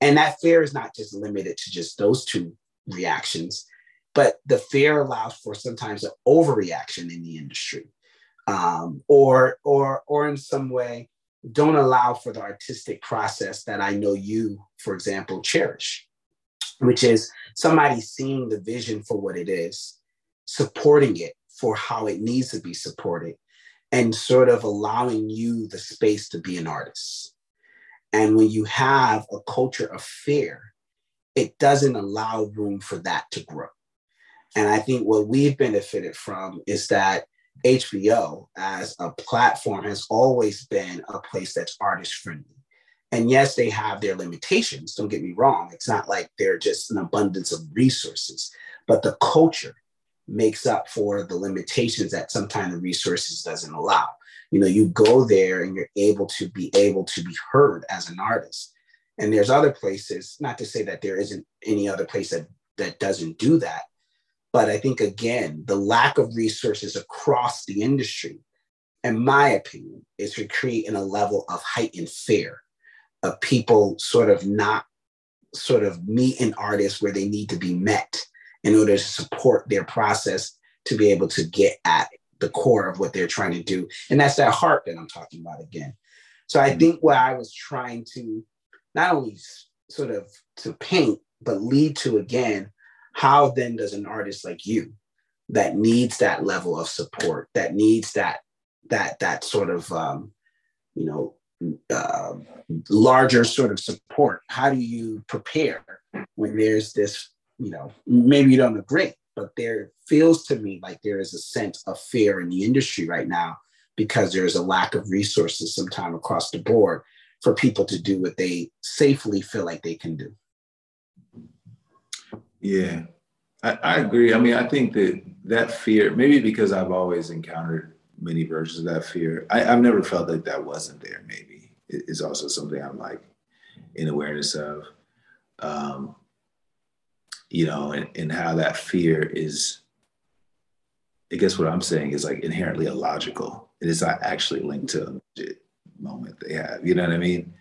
And that fear is not just limited to just those two reactions, but the fear allows for sometimes an overreaction in the industry, um, or or or in some way don't allow for the artistic process that I know you, for example, cherish which is somebody seeing the vision for what it is, supporting it for how it needs to be supported, and sort of allowing you the space to be an artist. And when you have a culture of fear, it doesn't allow room for that to grow. And I think what we've benefited from is that HBO as a platform has always been a place that's artist friendly. And yes, they have their limitations. Don't get me wrong. It's not like they're just an abundance of resources, but the culture makes up for the limitations that sometimes the resources doesn't allow. You know, you go there and you're able to be able to be heard as an artist. And there's other places, not to say that there isn't any other place that that doesn't do that, but I think again, the lack of resources across the industry, in my opinion, is creating a level of heightened fear of people sort of not sort of meet an artist where they need to be met in order to support their process to be able to get at the core of what they're trying to do. And that's that heart that I'm talking about again. So I think what I was trying to not only sort of to paint, but lead to again, how then does an artist like you that needs that level of support, that needs that that that sort of um, you know uh, larger sort of support? How do you prepare when there's this, you know, maybe you don't agree, but there feels to me like there is a sense of fear in the industry right now because there's a lack of resources sometime across the board for people to do what they safely feel like they can do. Yeah, I, I agree. I mean, I think that that fear, maybe because I've always encountered many versions of that fear, I, have never felt like that wasn't there, maybe is also something I'm like in awareness of. Um, you know, and, and how that fear is, I guess what I'm saying is like inherently illogical. It is not actually linked to a moment they have. You know what I mean?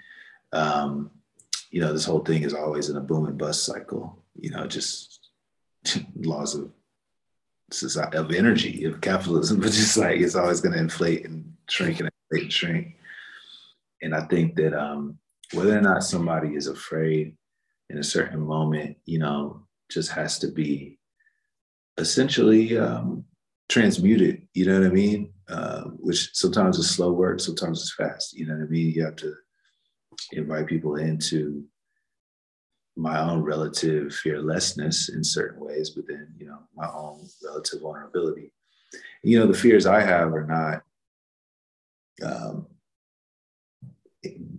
Um, you know, this whole thing is always in a boom and bust cycle. You know, just laws of society of energy of capitalism, but just like it's always going to inflate and shrink and inflate and shrink. And I think that um, whether or not somebody is afraid in a certain moment, you know, just has to be essentially um, transmuted. You know what I mean? Uh, which sometimes is slow work, sometimes it's fast. You know what I mean? You have to invite people into my own relative fearlessness in certain ways, but then, you know, my own relative vulnerability. You know, the fears I have are not um,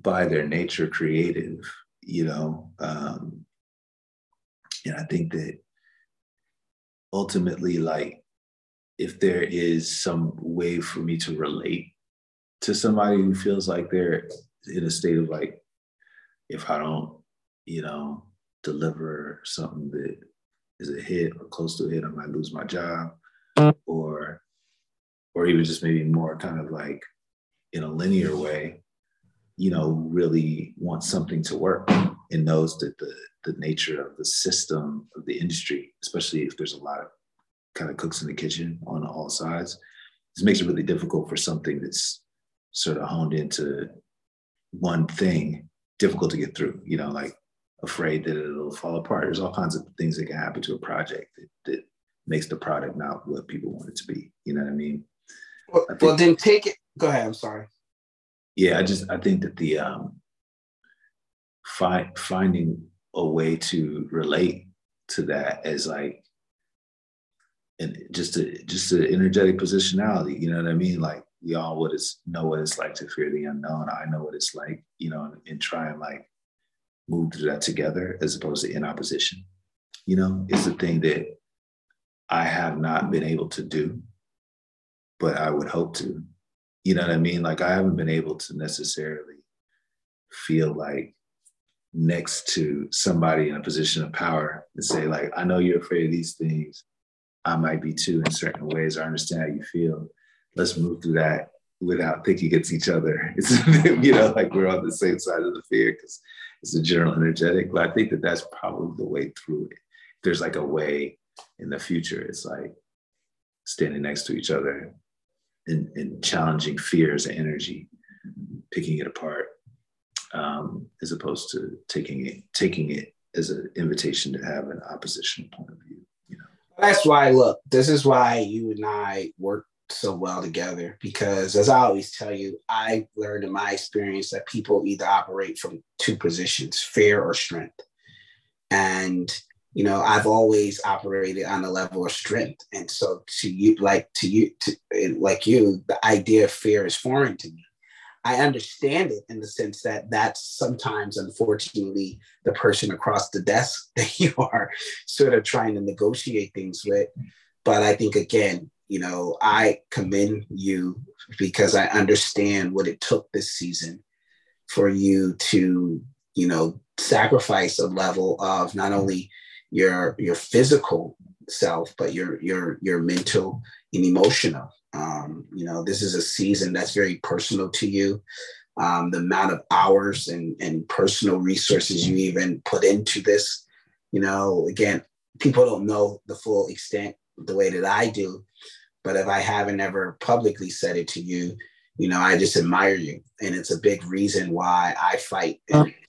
by their nature creative, you know. Um, and I think that ultimately, like, if there is some way for me to relate to somebody who feels like they're in a state of like, if I don't, you know, deliver something that is a hit or close to a hit, I might lose my job, or, or even just maybe more kind of like in a linear way, you know, really wants something to work and knows that the, the nature of the system of the industry, especially if there's a lot of kind of cooks in the kitchen on all sides, this makes it really difficult for something that's sort of honed into one thing, difficult to get through, you know, like afraid that it'll fall apart. There's all kinds of things that can happen to a project that, that makes the product not what people want it to be. You know what I mean? Well, I well then take it. Go ahead. I'm sorry yeah, I just I think that the um, find finding a way to relate to that as like and just a just an energetic positionality. You know what I mean? Like we all would know what it's like to fear the unknown. I know what it's like, you know, and, and try and like move through that together as opposed to in opposition. You know, it's the thing that I have not been able to do, but I would hope to. You know what I mean? Like I haven't been able to necessarily feel like next to somebody in a position of power and say, like, I know you're afraid of these things. I might be too in certain ways. I understand how you feel. Let's move through that without thinking it's each other. It's, you know, like we're on the same side of the fear because it's a general energetic. But I think that that's probably the way through it. If there's like a way in the future, it's like standing next to each other and, and challenging fears and energy, picking it apart um, as opposed to taking it taking it as an invitation to have an oppositional point of view. You know, that's why. Look, this is why you and I work so well together because, as I always tell you, I learned in my experience that people either operate from two positions, fear or strength, and you know i've always operated on a level of strength and so to you like to you to like you the idea of fear is foreign to me I understand it in the sense that that's sometimes, unfortunately, the person across the desk that you are sort of trying to negotiate things with. But I think, again, you know, I commend you because I understand what it took this season for you to, you know, sacrifice a level of not only your your physical self, but your your your mental and emotional um, you know, this is a season that's very personal to you. Um, the amount of hours and, and personal resources you even put into this, you know, again, people don't know the full extent the way that I do. But if I haven't ever publicly said it to you, you know, I just admire you. And it's a big reason why I fight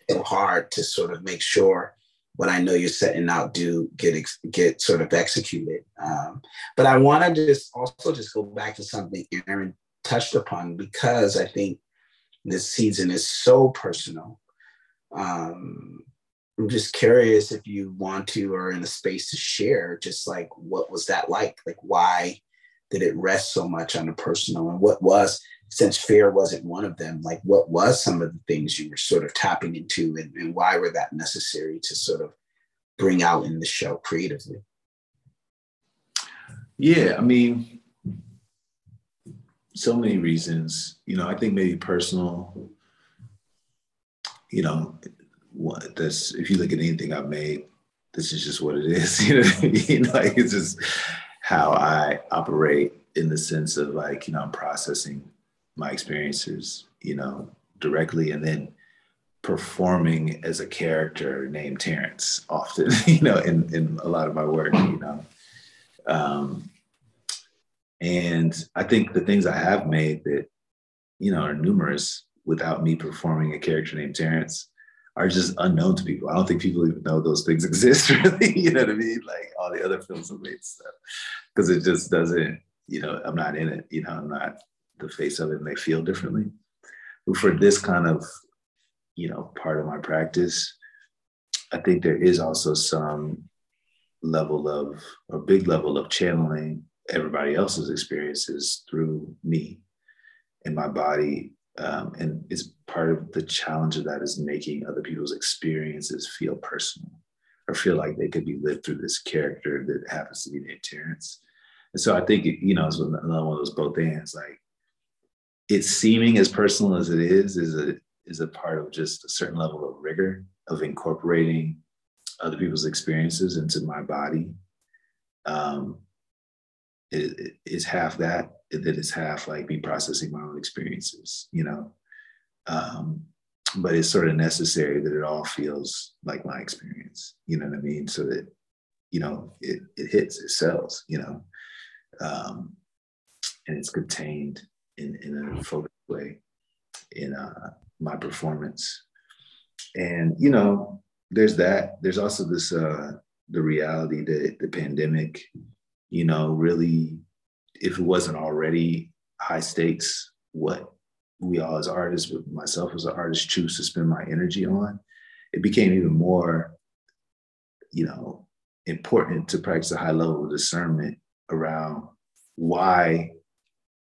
so hard to sort of make sure what I know you're setting out do get get sort of executed. Um, but I want to just also just go back to something Erin touched upon because I think this season is so personal. Um, I'm just curious if you want to or in a space to share just like what was that like? Like why did it rest so much on a personal and what was since fear wasn't one of them, like what was some of the things you were sort of tapping into and, and why were that necessary to sort of bring out in the show creatively? Yeah, I mean, so many reasons. You know, I think maybe personal, you know, what this if you look at anything I've made, this is just what it is. You know? Like it's just how I operate in the sense of like, you know, I'm processing my experiences, you know, directly and then performing as a character named Terence often, you know, in, in a lot of my work, you know. Um, and I think the things I have made that, you know, are numerous without me performing a character named Terence are just unknown to people. I don't think people even know those things exist really, you know what I mean? Like all the other films I've made stuff. Because it just doesn't, you know, I'm not in it, you know, I'm not the face of it and they feel differently. But for this kind of, you know, part of my practice, I think there is also some level of, a big level of channeling everybody else's experiences through me and my body. Um, and it's part of the challenge of that is making other people's experiences feel personal or feel like they could be lived through this character that happens to be named Terence. And so I think, you know, it's another one of those both ends. Like it's seeming as personal as it is is a is a part of just a certain level of rigor of incorporating other people's experiences into my body. Um, it, it is half that that is half like me processing my own experiences you know? Um, but it's sort of necessary that it all feels like my experience you know what i mean? So that you know it, it hits it sells you know? Um, and it's contained in, in a focused way in uh, my performance. And, you know, there's that. There's also this, uh, the reality that the pandemic, you know, really, if it wasn't already high stakes, what we all as artists, myself as an artist, choose to spend my energy on, it became even more, you know, important to practice a high level of discernment around why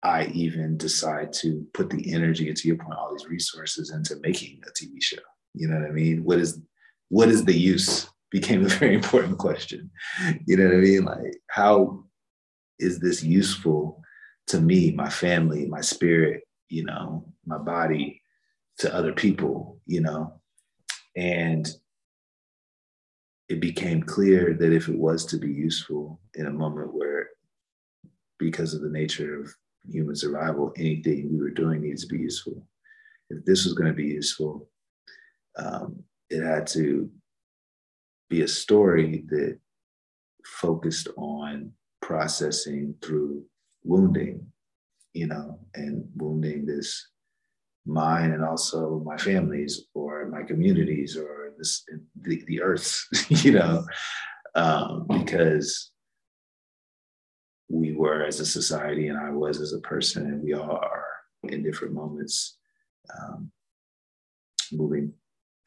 I even decide to put the energy, and to your point, all these resources into making a TV show. You know what I mean? What is what is the use? Became a very important question. You know what I mean? Like, how is this useful to me, my family, my spirit, you know, my body, to other people, you know? And it became clear that if it was to be useful in a moment where, because of the nature of human survival, anything we were doing needs to be useful. If this was going to be useful, um, it had to be a story that focused on processing through wounding, you know, and wounding this mine and also my families or my communities or this the, the you know, um, because we were as a society and I was as a person, and we all are in different moments, um, moving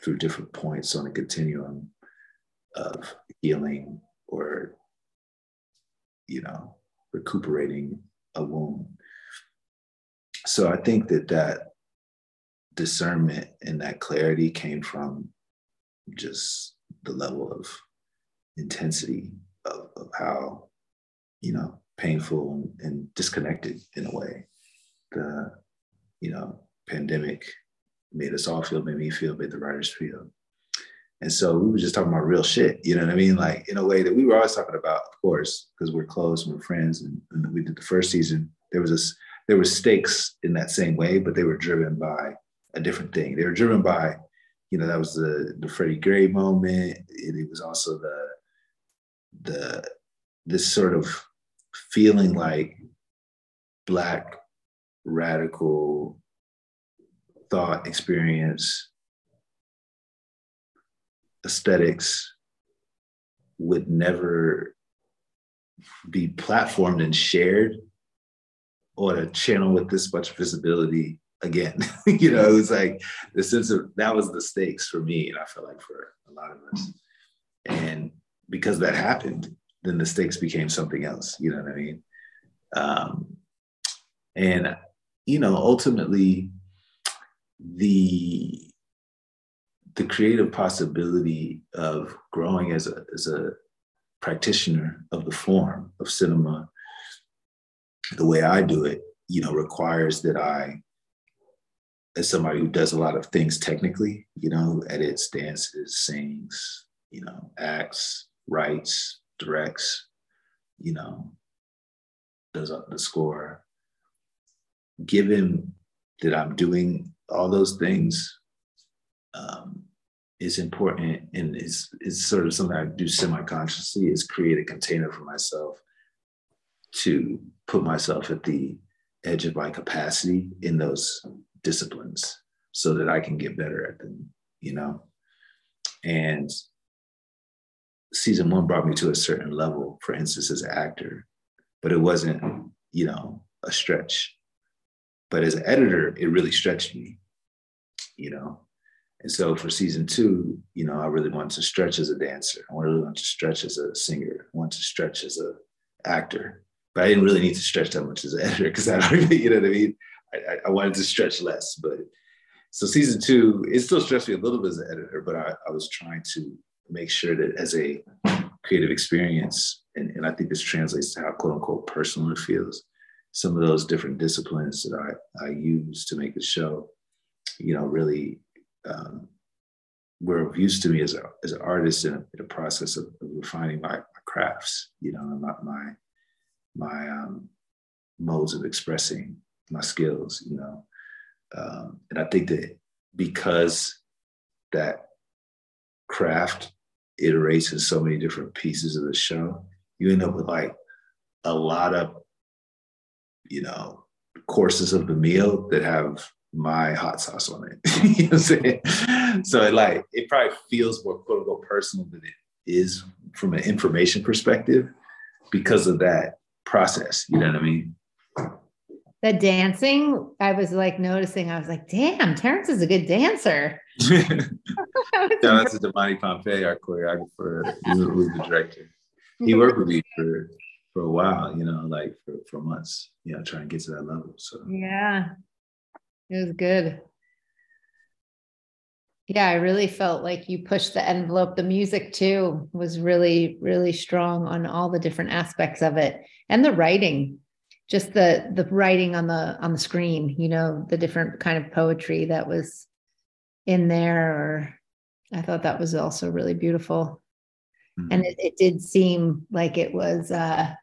through different points on a continuum of healing or, you know, recuperating a wound. So I think that that discernment and that clarity came from just the level of intensity of, of how, you know, painful and, and disconnected in a way. The, you know, pandemic made us all feel, made me feel, made the writers feel. And so we were just talking about real shit, you know what I mean? Like in a way that we were always talking about, of course, because we're close and we're friends. And, and, we did the first season. There was this, there were stakes in that same way, but they were driven by a different thing. They were driven by, you know, that was the the Freddie Gray moment. It, it was also the the this sort of feeling like black radical thought experience aesthetics would never be platformed and shared on a channel with this much visibility again. you know, it was like the sense of that was the stakes for me, and I feel like for a lot of us. And because that happened, then the stakes became something else. You know what I mean? Um, and you know, ultimately, the the creative possibility of growing as a as a practitioner of the form of cinema, the way I do it, you know, requires that I, as somebody who does a lot of things technically, you know, edits, dances, sings, you know, acts, writes, directs, you know, does the score. Given that I'm doing all those things, um, is important and is is sort of something I do semi-consciously is create a container for myself to put myself at the edge of my capacity in those disciplines so that I can get better at them, you know? And season one brought me to a certain level, for instance, as an actor, but it wasn't, you know, a stretch. But as an editor, it really stretched me, you know. And so for season two, you know, I really wanted to stretch as a dancer. I really wanted to stretch as a singer. I wanted to stretch as an actor. But I didn't really need to stretch that much as an editor because I already, you know what I mean? I, I, wanted to stretch less. But so season two, it still stretched me a little bit as an editor, but I, I was trying to make sure that as a creative experience, and, and I think this translates to how quote unquote personal it feels, some of those different disciplines that I, I use to make the show, you know, really um, were of use to me as, a, as an artist in a, in a process of, of, refining my, my, crafts, you know, my, my, my um, modes of expressing my skills, you know. Um, and I think that because that craft iterates in so many different pieces of the show, you end up with like a lot of, you know, courses of the meal that have my hot sauce on it. you know what I'm saying? So it like it probably feels more quote unquote personal than it is from an information perspective because of that process. You know what I mean? The dancing, I was like noticing, I was like, damn, Terence is a good dancer. Shout out to Damani Pompey, our choreographer, who's the director. He worked with me for, for a while, you know, like for, for months, you know, trying to get to that level. So yeah, it was good. Yeah, I really felt like you pushed the envelope. The music too was really, really strong on all the different aspects of it, and the writing, just the the writing on the on the screen. You know, the different kind of poetry that was in there. Or I thought that was also really beautiful, mm-hmm. and it, it did seem like it was. uh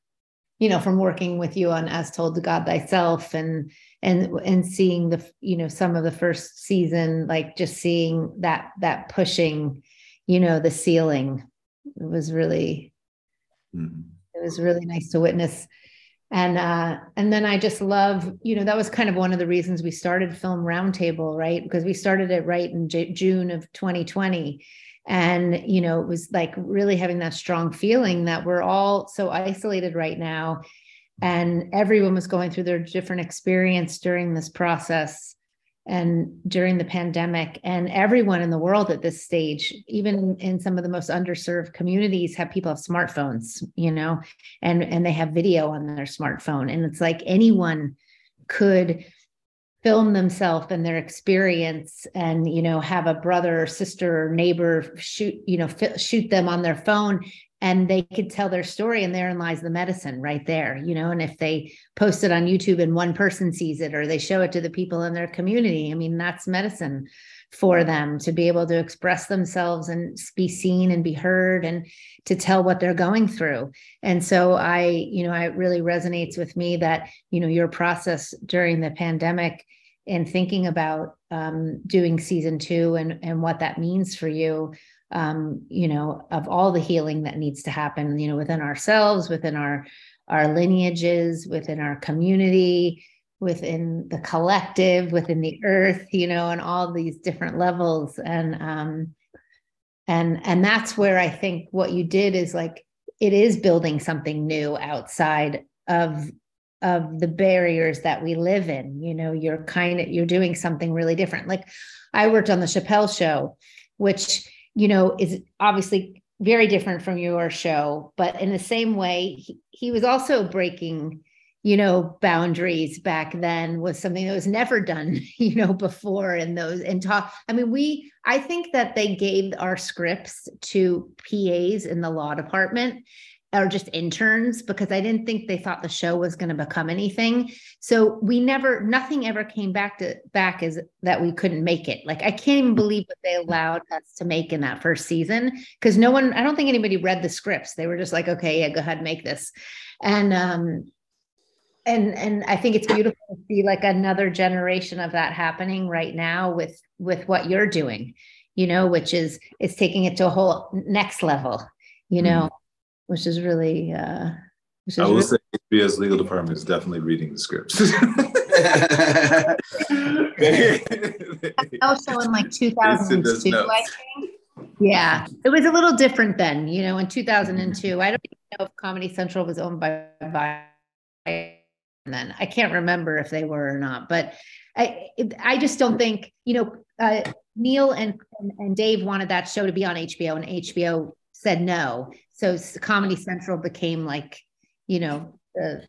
you know from working with you on as told to god thyself and and and seeing the you know some of the first season like just seeing that that pushing you know the ceiling it was really mm-hmm. it was really nice to witness and uh and then i just love you know that was kind of one of the reasons we started film roundtable right? Because we started it right in J- june of 2020 and you know it was like really having that strong feeling that we're all so isolated right now and everyone was going through their different experience during this process and during the pandemic and everyone in the world at this stage even in some of the most underserved communities have people have smartphones you know and and they have video on their smartphone. And it's like anyone could film themselves and their experience and you know have a brother or sister or neighbor shoot you know f- shoot them on their phone and they could tell their story and therein lies the medicine right there you know? And if they post it on youtube and one person sees it or they show it to the people in their community i mean that's medicine for them to be able to express themselves and be seen and be heard and to tell what they're going through. And so i you know it really resonates with me that you know your process during the pandemic and thinking about um, doing season two and and what that means for you um, you know of all the healing that needs to happen you know within ourselves within our our lineages within our community within the collective within the earth you know and all these different levels. And um and and that's where i think what you did is like it is building something new outside of of the barriers that we live in. You know you're kind of you're doing something really different. Like i worked on the chappelle show which you know is obviously very different from your show but in the same way he, he was also breaking you know boundaries back then was something that was never done you know before in those and talk i mean we i think that they gave our scripts to pas in the law department or just interns because I didn't think they thought the show was going to become anything. So we never, nothing ever came back to back as that we couldn't make it. Like I can't even believe what they allowed us to make in that first season because no one, I don't think anybody read the scripts. They were just like, okay, yeah, go ahead, make this. And um, and and I think it's beautiful to see like another generation of that happening right now with with what you're doing, you know, which is it's taking it to a whole next level, you know. Mm-hmm which is really. Uh, which is I will really- say HBO's legal department is definitely reading the scripts. also in like 2002, I think. Yeah, it was a little different then. You know, in 2002, I don't know if Comedy Central was owned by by then. I can't remember if they were or not, but I I just don't think you know. Uh, Neal and, and and Dave wanted that show to be on HBO, and HBO said no. So Comedy Central became like, you know, the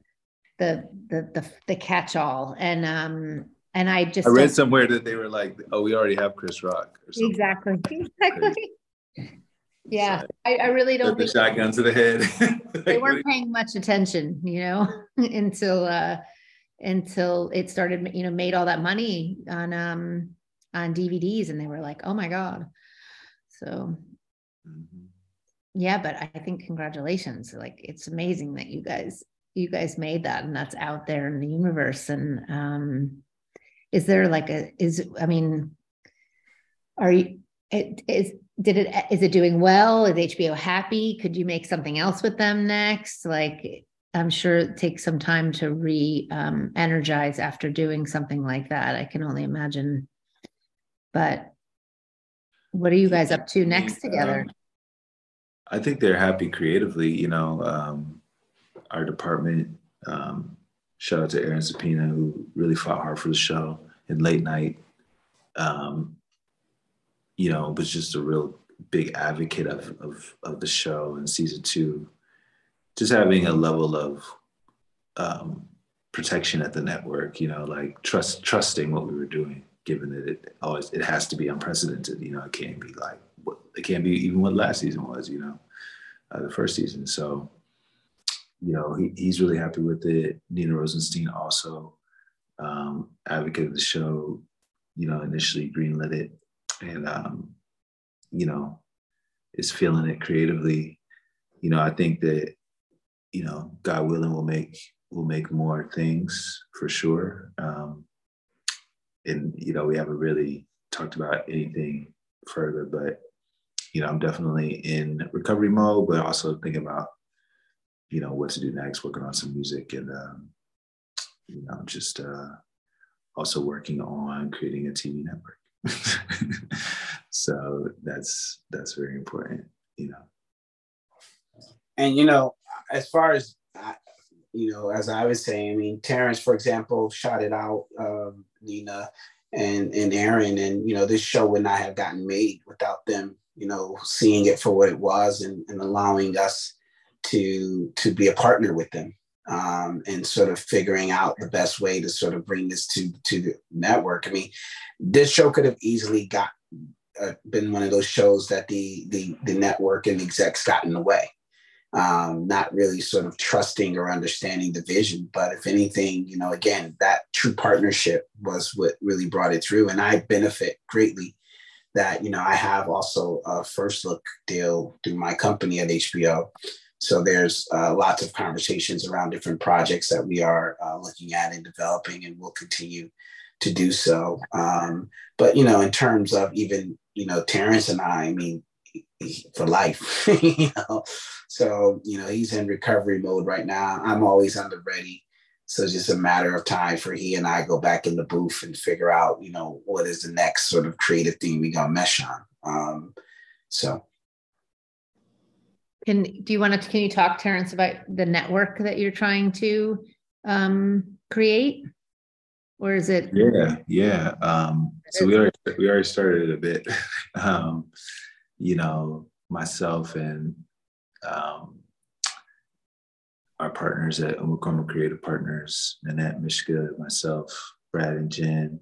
the the the, the catch all. And um and I just I read somewhere that they were like, oh, we already have Chris Rock. Exactly. Exactly. Yeah, I, I, really don't. The shotgun to the head. they weren't paying much attention, you know, until uh until it started, you know, made all that money on um on DVDs, and they were like, oh my god. So. Yeah but i think congratulations like it's amazing that you guys you guys made that and that's out there in the universe. And um is there like a is i mean are you it is did it is it doing well? Is hbo happy? Could you make something else with them next? Like i'm sure it takes some time to re um, energize after doing something like that. I can only imagine. But what are you guys up to next together? um, I think they're happy creatively. You know, um, our department. Um, shout out to Aaron Sapina who really fought hard for the show in late night. Um, you know, was just a real big advocate of, of of the show in season two. just having a level of um, protection at the network, you know, like trust trusting what we were doing, given that it always it has to be unprecedented. You know, it can't be like it can't be even what last season was. You know, uh, the first season. So, you know, he, he's really happy with it. Nina Rosenstein also um, advocate of the show. You know, initially greenlit it, and um, you know, is feeling it creatively. You know, I think that you know, God willing, will make we'll make more things for sure. Um, and you know, we haven't really talked about anything further, but you know, I'm definitely in recovery mode, but also thinking about you know what to do next, working on some music, and um, you know, just uh, also working on creating a TV network. so that's that's very important, you know. And you know, as far as you know, as I was saying, I mean, Terence, for example, shot it out, um, Nina and and Aaron, and you know, this show would not have gotten made without them, you know, seeing it for what it was and, and allowing us to to be a partner with them um, and sort of figuring out the best way to sort of bring this to to the network. I mean, this show could have easily got uh, been one of those shows that the the the network and the execs got in the way um, not really sort of trusting or understanding the vision. But if anything, you know, again, that true partnership was what really brought it through. And I benefit greatly that, you know, I have also a first look deal through my company at HBO. So there's uh, lots of conversations around different projects that we are uh, looking at and developing, and we'll continue to do so. Um, but you know, in terms of even you know Terence and I, I mean, for life, you know. So, you know, he's in recovery mode right now. I'm always on the ready. So it's just a matter of time for he and I go back in the booth and figure out, you know, what is the next sort of creative thing we gonna mesh on. Um, so can do you want to can you talk, Terence, about the network that you're trying to um, create? Or is it yeah, yeah. Um, so we already we already started a bit. um, you know, myself and um, our partners at Umukono Creative Partners, Nanette, Mishka, myself, Brad, and Jen.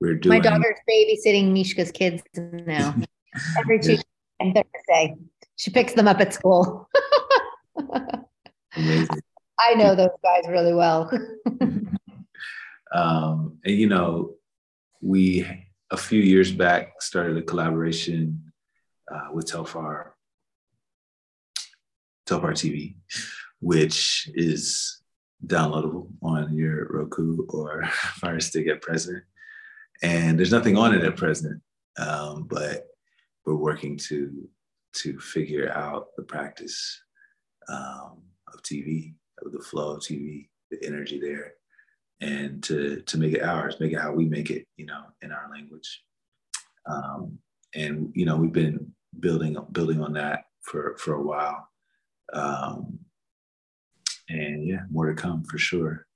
We're doing. My daughter's babysitting Mishka's kids now every Tuesday and Thursday. She picks them up at school. Amazing. I know those guys really well. um, and you know, we a few years back started a collaboration uh, with Telfar, Telfar TV, which is downloadable on your Roku or Fire Stick at present. And there's nothing on it at present, um, but we're working to to figure out the practice um, of TV, of the flow of TV, the energy there, and to to make it ours, make it how we make it, you know, in our language. Um, and you know we've been building building on that for for a while um, and yeah more to come for sure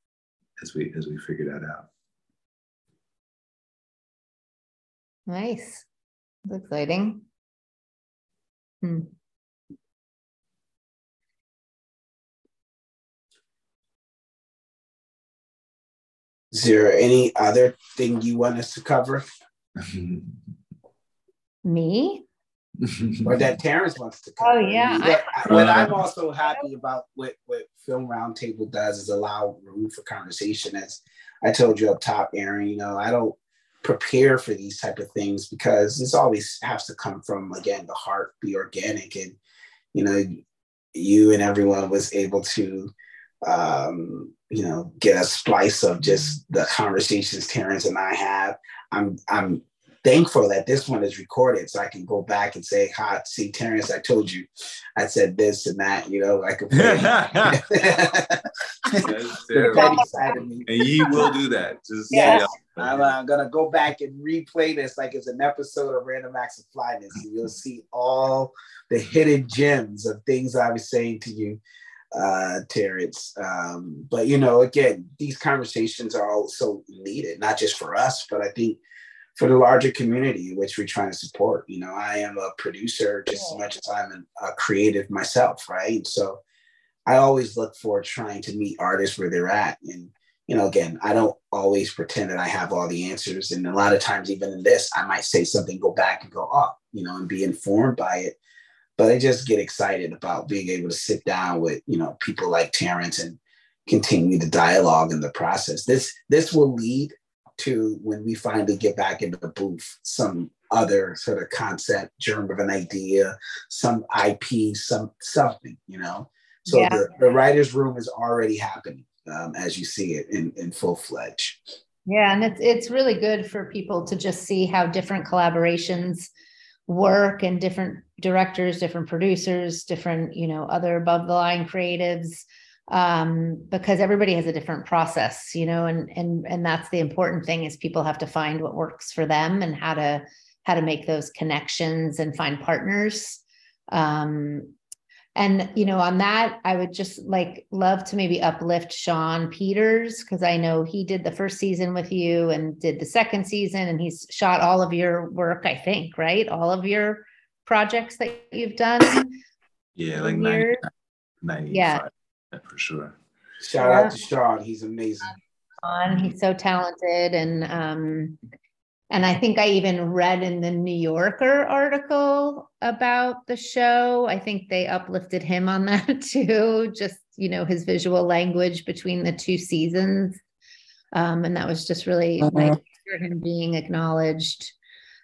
as we as we figure that out nice that's exciting hmm. Is there any other thing you want us to cover? Me? or that Terence wants to cover. Oh yeah. What, what I'm also happy about what, what Film Roundtable does is allow room for conversation. As I told you up top, Erin, you know, I don't prepare for these type of things because this always has to come from again the heart, be organic. And you know, you and everyone was able to um, you know, get a splice of just the conversations Terence and I have. I'm I'm thankful that this one is recorded so I can go back and say, hi, see, Terence, I told you I said this and that, you know, I could play and he will do that. Just yes. I'm uh, gonna go back and replay this like it's an episode of Random Acts of Flyness, and you'll see all the hidden gems of things I was saying to you, uh, Terence. Um, but you know, again, these conversations are also needed, not just for us, but I think for the larger community, which we're trying to support. You know, I am a producer just as much as I'm a creative myself, right? So I always look for trying to meet artists where they're at. And, you know, again, I don't always pretend that I have all the answers. And a lot of times, even in this, I might say something, go back and go, oh, you know, and be informed by it. But I just get excited about being able to sit down with, you know, people like Terence and continue the dialogue and the process. This this will lead to when we finally get back into the booth, some other sort of concept, germ of an idea, some IP, some something, you know. So yeah. the, the writer's room is already happening um, as you see it in, in full fledged. Yeah, and it's it's really good for people to just see how different collaborations work and different directors, different producers, different, you know, other above the line creatives um, because everybody has a different process, you know, and and and that's the important thing is people have to find what works for them and how to how to make those connections and find partners. Um, and you know, on that, I would just like love to maybe uplift Sean Peters because I know he did the first season with you and did the second season, and he's shot all of your work. I think, right, all of your projects that you've done. Yeah, like 90, 95. Yeah for sure. Shout yeah. out to Sean. He's amazing. Sean, he's so talented. And um, and I think I even read in the New Yorker article about the show. I think they uplifted him on that too. Just, you know, his visual language between the two seasons. Um, and that was just really uh-huh. nice for him being acknowledged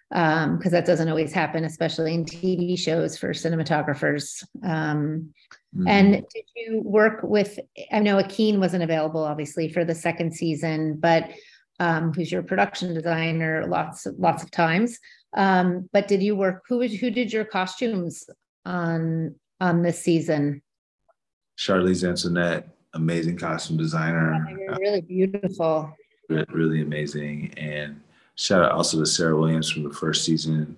because um, that doesn't always happen, especially in TV shows for cinematographers. Um, Mm-hmm. And did you work with? I know Akeen wasn't available, obviously, for the second season, but um, who's your production designer lots lots of times. Um, but did you work? Who who did your costumes on on this season? Charlese Antoinette, amazing costume designer. Oh, really beautiful. Really amazing, and shout out also to Sarah Williams from the first season.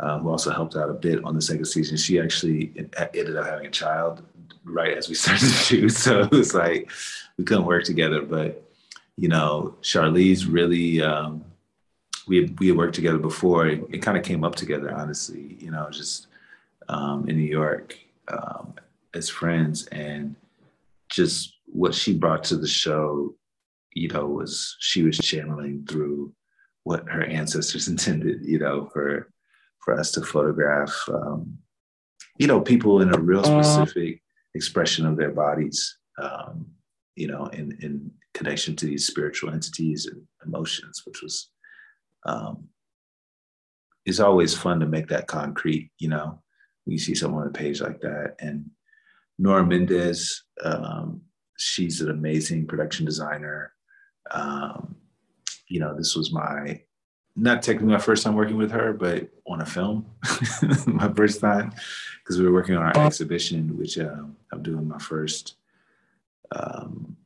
Uh, who also helped out a bit on the second season. She actually ended up having a child right as we started to shoot. So it was like we couldn't work together. But you know, Charlese really um, we had, we had worked together before. It, it kind of came up together, honestly. You know, just um, in New York um, as friends, and just what she brought to the show. You know, was she was channeling through what her ancestors intended. You know, for for us to photograph. Um, you know, people in a real specific expression of their bodies, um, you know, in, in connection to these spiritual entities and emotions, which was, um, it's always fun to make that concrete, you know, when you see someone on a page like that. And Nora Mendez, um, she's an amazing production designer. Um, you know, this was my not technically my first time working with her, but on a film, my first time, because we were working on our exhibition, which uh, I'm doing my first um,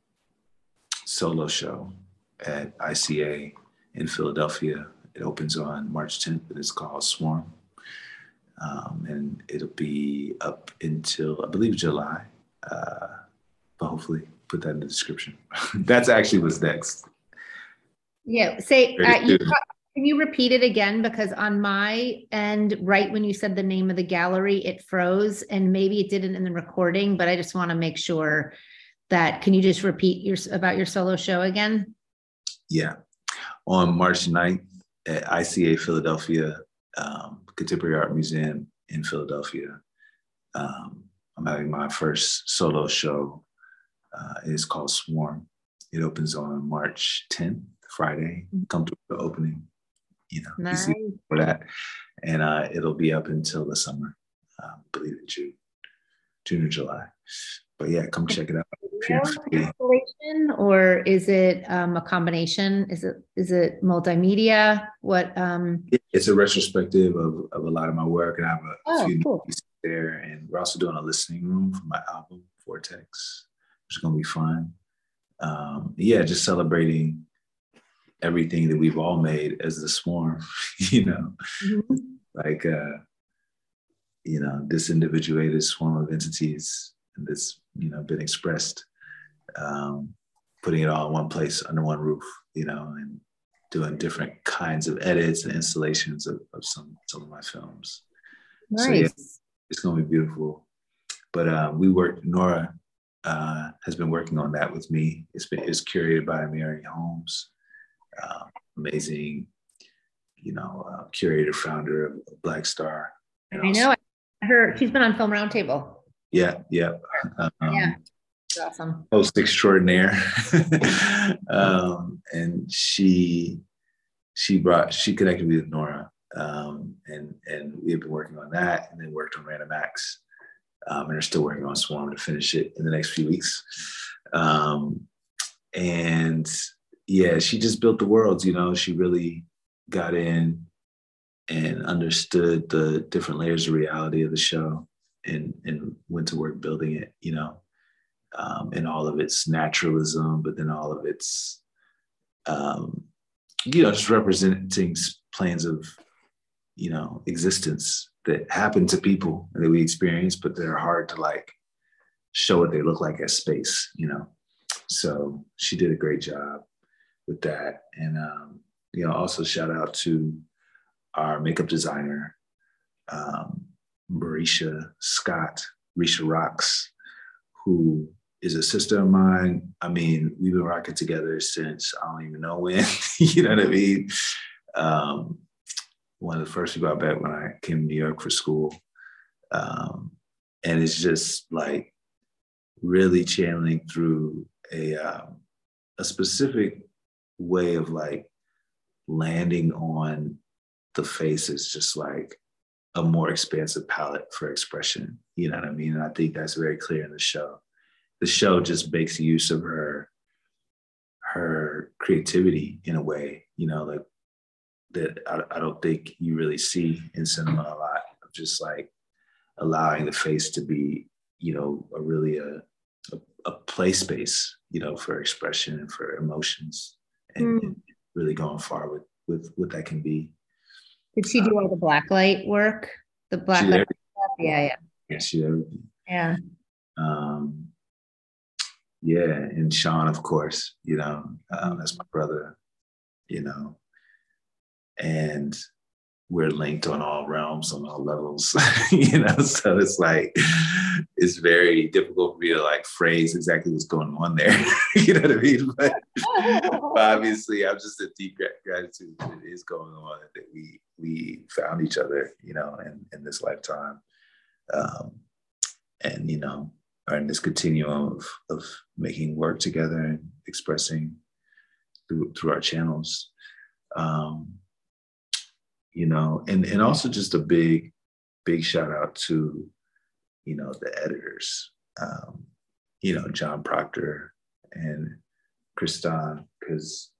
solo show at ICA in Philadelphia. It opens on March 10th, and it's called Swarm. Um, and it'll be up until, I believe, July. Uh, but hopefully, put that in the description. That's actually what's next. Yeah. Say, uh, you, can you repeat it again? Because on my end, right when you said the name of the gallery, it froze and maybe it didn't in the recording, but I just want to make sure that, can you just repeat your, about your solo show again? Yeah. On March 9th at ICA Philadelphia, um, Contemporary Art Museum in Philadelphia, um, I'm having my first solo show. Uh, it's called Swarm. It opens on March 10th, Friday. Mm-hmm. Come to the opening you know, nice. for that. And uh, it'll be up until the summer, uh, I believe in June, June or July. But yeah, come check it out. Installation, or is it um, a combination? Is it is it multimedia? What? Um... It's a retrospective of, of a lot of my work, and I have a oh, few cool. pieces there. And we're also doing a listening room for my album Vortex, which is going to be fun. Um, yeah, just celebrating everything that we've all made as the swarm, you know, mm-hmm. like, uh, you know, this individuated swarm of entities that's, you know, been expressed, um, putting it all in one place under one roof, you know, and doing different kinds of edits and installations of, of some, some of my films. Nice. So yeah, it's going to be beautiful. But uh, we worked, Nora uh, has been working on that with me. It's been it's curated by Maori Holmes, uh, amazing, you know, uh, curator founder of Black Star. I know her. She's been on Film Roundtable. Yeah, yeah, um, yeah. awesome. Host extraordinaire, um, and she she brought she connected me with Nora, um, and and we have been working on that, and then worked on Random Acts um, and are still working on Swarm to finish it in the next few weeks. Um, and yeah, she just built the worlds. You know, she really got in and understood the different layers of reality of the show, and and went to work building it. You know, um, and all of its naturalism, but then all of its um, you know just representing planes of you know existence that happen to people that we experience, but they're hard to like show what they look like as space, you know. So she did a great job with that. And um, you know, also shout out to our makeup designer, um, Marisha Scott, Risha Rocks, who is a sister of mine. I mean, we've been rocking together since I don't even know when, you know what I mean? Um, one of the first people I met when I came to New York for school. Um, and it's just like really channeling through a, um, a specific way of like landing on the face is just like a more expansive palette for expression. You know what I mean? And I think that's very clear in the show. The show just makes use of her her creativity in a way, you know, like that I, I don't think you really see in cinema a lot of just like allowing the face to be, you know, a really a, a, a play space, you know, for expression and for emotions and, mm. really going far with, with what that can be. Did she do all the black light work? The black light stuff? Yeah, yeah. Yeah, she did everything. Yeah. Um, yeah, and Sean, of course, you know, um, that's my brother, you know, and we're linked on all realms on all levels you know so it's like it's very difficult for me to like phrase exactly what's going on there you know what i mean? But, but obviously i'm just a deep gratitude that it is going on that we we found each other you know in, in this lifetime. Um, and you know are in this continuum of, of making work together and expressing through, through our channels. Um, you know, and and also just a big, big shout out to, you know, the editors, um, you know, John Proctor and Kristan, because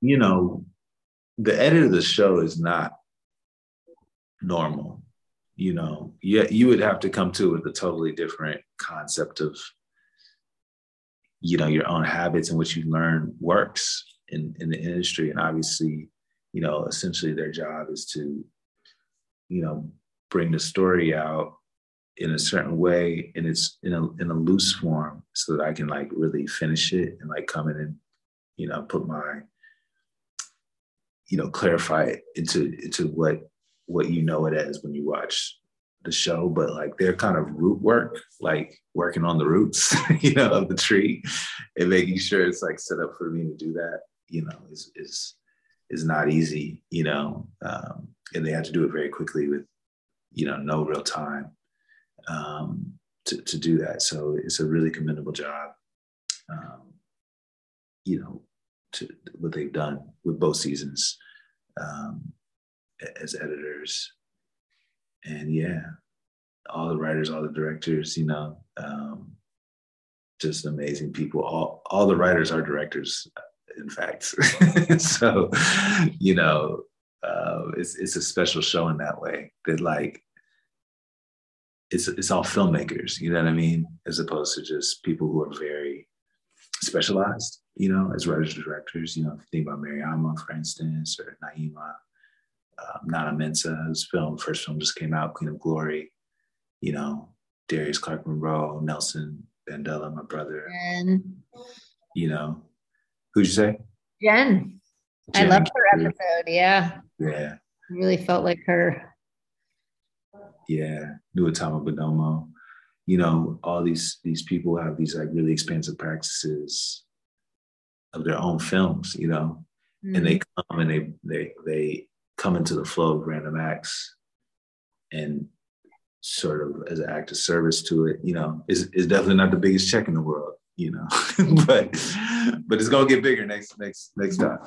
you know, the edit of the show is not normal. You know, yeah, you would have to come to with a totally different concept of, you know, your own habits and what you learn works in, in the industry. And obviously, you know, essentially their job is to, you know, bring the story out in a certain way and it's in a in a loose form so that I can like really finish it and like come in and, you know, put my, you know, clarify it into into what what you know it as when you watch the show, but like their kind of root work, like working on the roots, you know, of the tree and making sure it's like set up for me to do that you know, is is is not easy, you know, um, and they had to do it very quickly with, you know, no real time um, to to do that. So it's a really commendable job, um, you know, to what they've done with both seasons um, as editors, and yeah, all the writers, all the directors, you know. Um, just amazing people. All all the writers are directors in fact. so, you know, uh, it's it's a special show in that way that like it's it's all filmmakers, you know what I mean, as opposed to just people who are very specialized, you know, as writers and directors. You know, if you think about Mariama, for instance, or Naima, um, Nana Mensah, whose film first film just came out, Queen of Glory. You know, Darius Clark Monroe, Nelson Bandela, my brother. And you know, Who'd you say? Jen. Jen. I loved her episode. Yeah. Yeah. really felt like her. Yeah. Nuotama Bodomo. you know, all these these people have these like really expansive practices of their own films, you know, mm-hmm. and they mm-hmm. come and they they they come into the flow of random acts and sort of as an act of service to it, you know, is is definitely not the biggest check in the world, you know, but but it's gonna get bigger next next next time.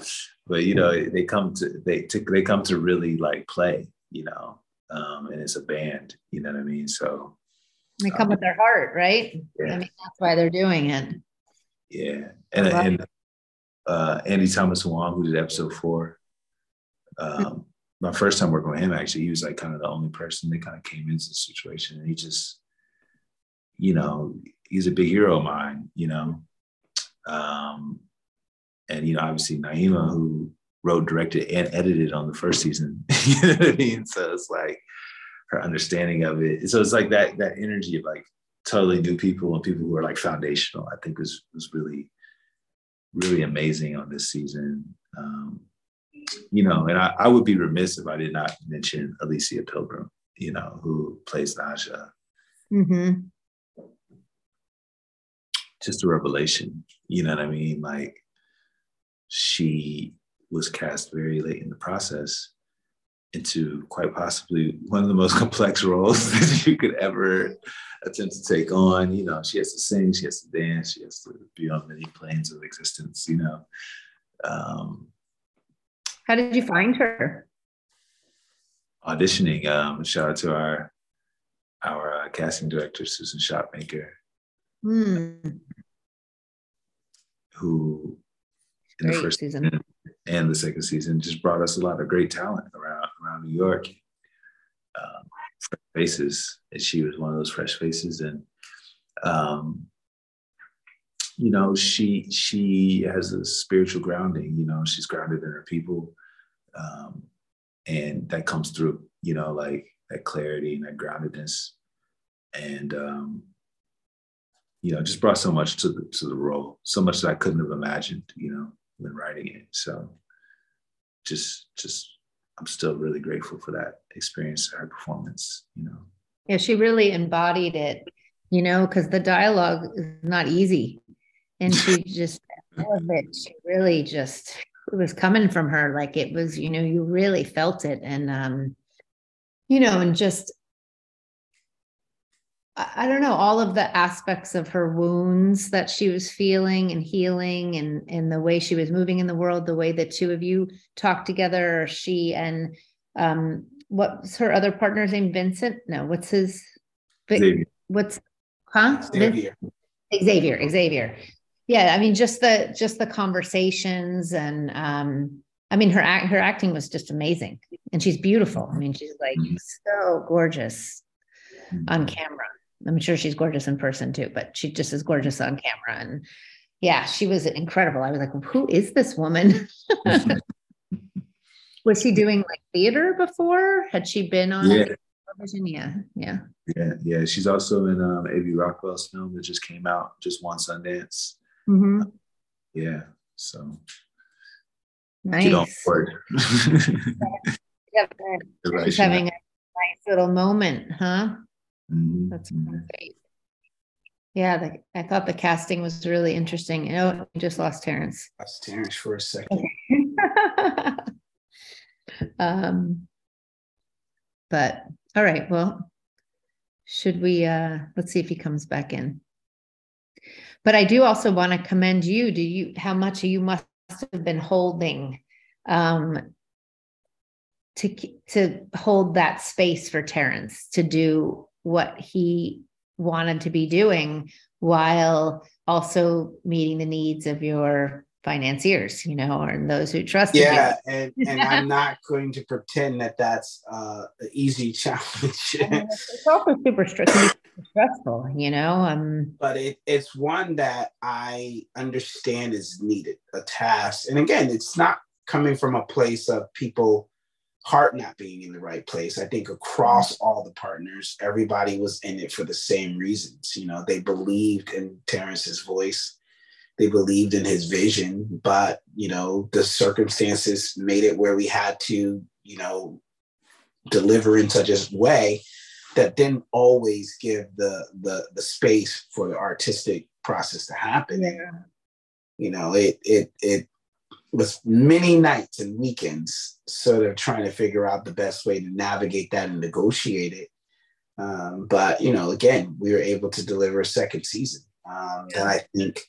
But you know, they come to they to, they come to really like play, you know, um, and it's a band, you know what I mean. So they come um, with their heart, right? Yeah. I mean, that's why they're doing it. Yeah, and and uh, Andy Thomas Wong, who did episode four. Um, my first time working with him, actually, he was like kind of the only person that kind of came into the situation, and he just, you know, he's a big hero of mine, you know. Um, and you know, obviously Naima, who wrote, directed, and edited on the first season. you know what I mean? So it's like her understanding of it. So it's like that that energy of like totally new people and people who are like foundational. I think was was really really amazing on this season. Um, you know, and I, I would be remiss if I did not mention Alicia Pilgrim, you know, who plays Naja. Mm-hmm. Just a revelation, you know what I mean? Like she was cast very late in the process into quite possibly one of the most complex roles that you could ever attempt to take on. You know, she has to sing, she has to dance, she has to be on many planes of existence, you know. Um, How did you find her? Auditioning. Um, shout out to our our uh, casting director, Susan Shopmaker, mm. who in Great, the first season and the second season just brought us a lot of great talent around around New York. Um, fresh faces, and she was one of those fresh faces, and um, you know, she she has a spiritual grounding. You know, she's grounded in her people, um, and that comes through. You know, like that clarity and that groundedness, and um, you know, just brought so much to the to the role, so much that I couldn't have imagined. You know, when writing it. So just just I'm still really grateful for that experience, her performance, you know. Yeah, she really embodied it, you know, because the dialogue is not easy. And she just all of it, she really just it was coming from her. Like it was, you know, you really felt it. And um, you know, and just I don't know, all of the aspects of her wounds that she was feeling and healing and, and the way she was moving in the world, the way the two of you talked together, she and um, what's her other partner's name? Vincent? No, what's his, Xavier. what's, huh? Xavier. Xavier, Xavier. Yeah. I mean, just the, just the conversations and, um, I mean, her act, her acting was just amazing and she's beautiful. I mean, she's like mm-hmm. so gorgeous on camera. I'm sure she's gorgeous in person too, but she just is gorgeous on camera. And yeah, she was incredible. I was like, who is this woman? was she doing like theater before? Had she been on yeah. television? Yeah, yeah. Yeah, yeah. She's also in um A.V. Rockwell's film that just came out, just one Sundance. Mm-hmm. yeah, so nice. Get on board. yeah, she's having a nice little moment, huh? Mm-hmm. That's great. Yeah, the, I thought the casting was really interesting. You know, we just lost Terence. Lost Terence for a second. um, but all right, well, should we? uh Let's see if he comes back in. But I do also want to commend you. Do you how much you must have been holding um to to hold that space for Terence to do what he wanted to be doing while also meeting the needs of your financiers you know and those who trust yeah you. and and i'm not going to pretend that that's uh an easy challenge I mean, it's also super stressful you know um but it, it's one that i understand is needed a task and again it's not coming from a place of people heart not being in the right place. I think across mm-hmm. all the partners, everybody was in it for the same reasons. You know, they believed in Terence's voice, they believed in his vision, but you know, the circumstances made it where we had to, you know, deliver in such a way that didn't always give the the the space for the artistic process to happen. Yeah. You know, it it it was many nights and weekends sort of trying to figure out the best way to navigate that and negotiate it. Um, but you know, again, we were able to deliver a second season, um, and I think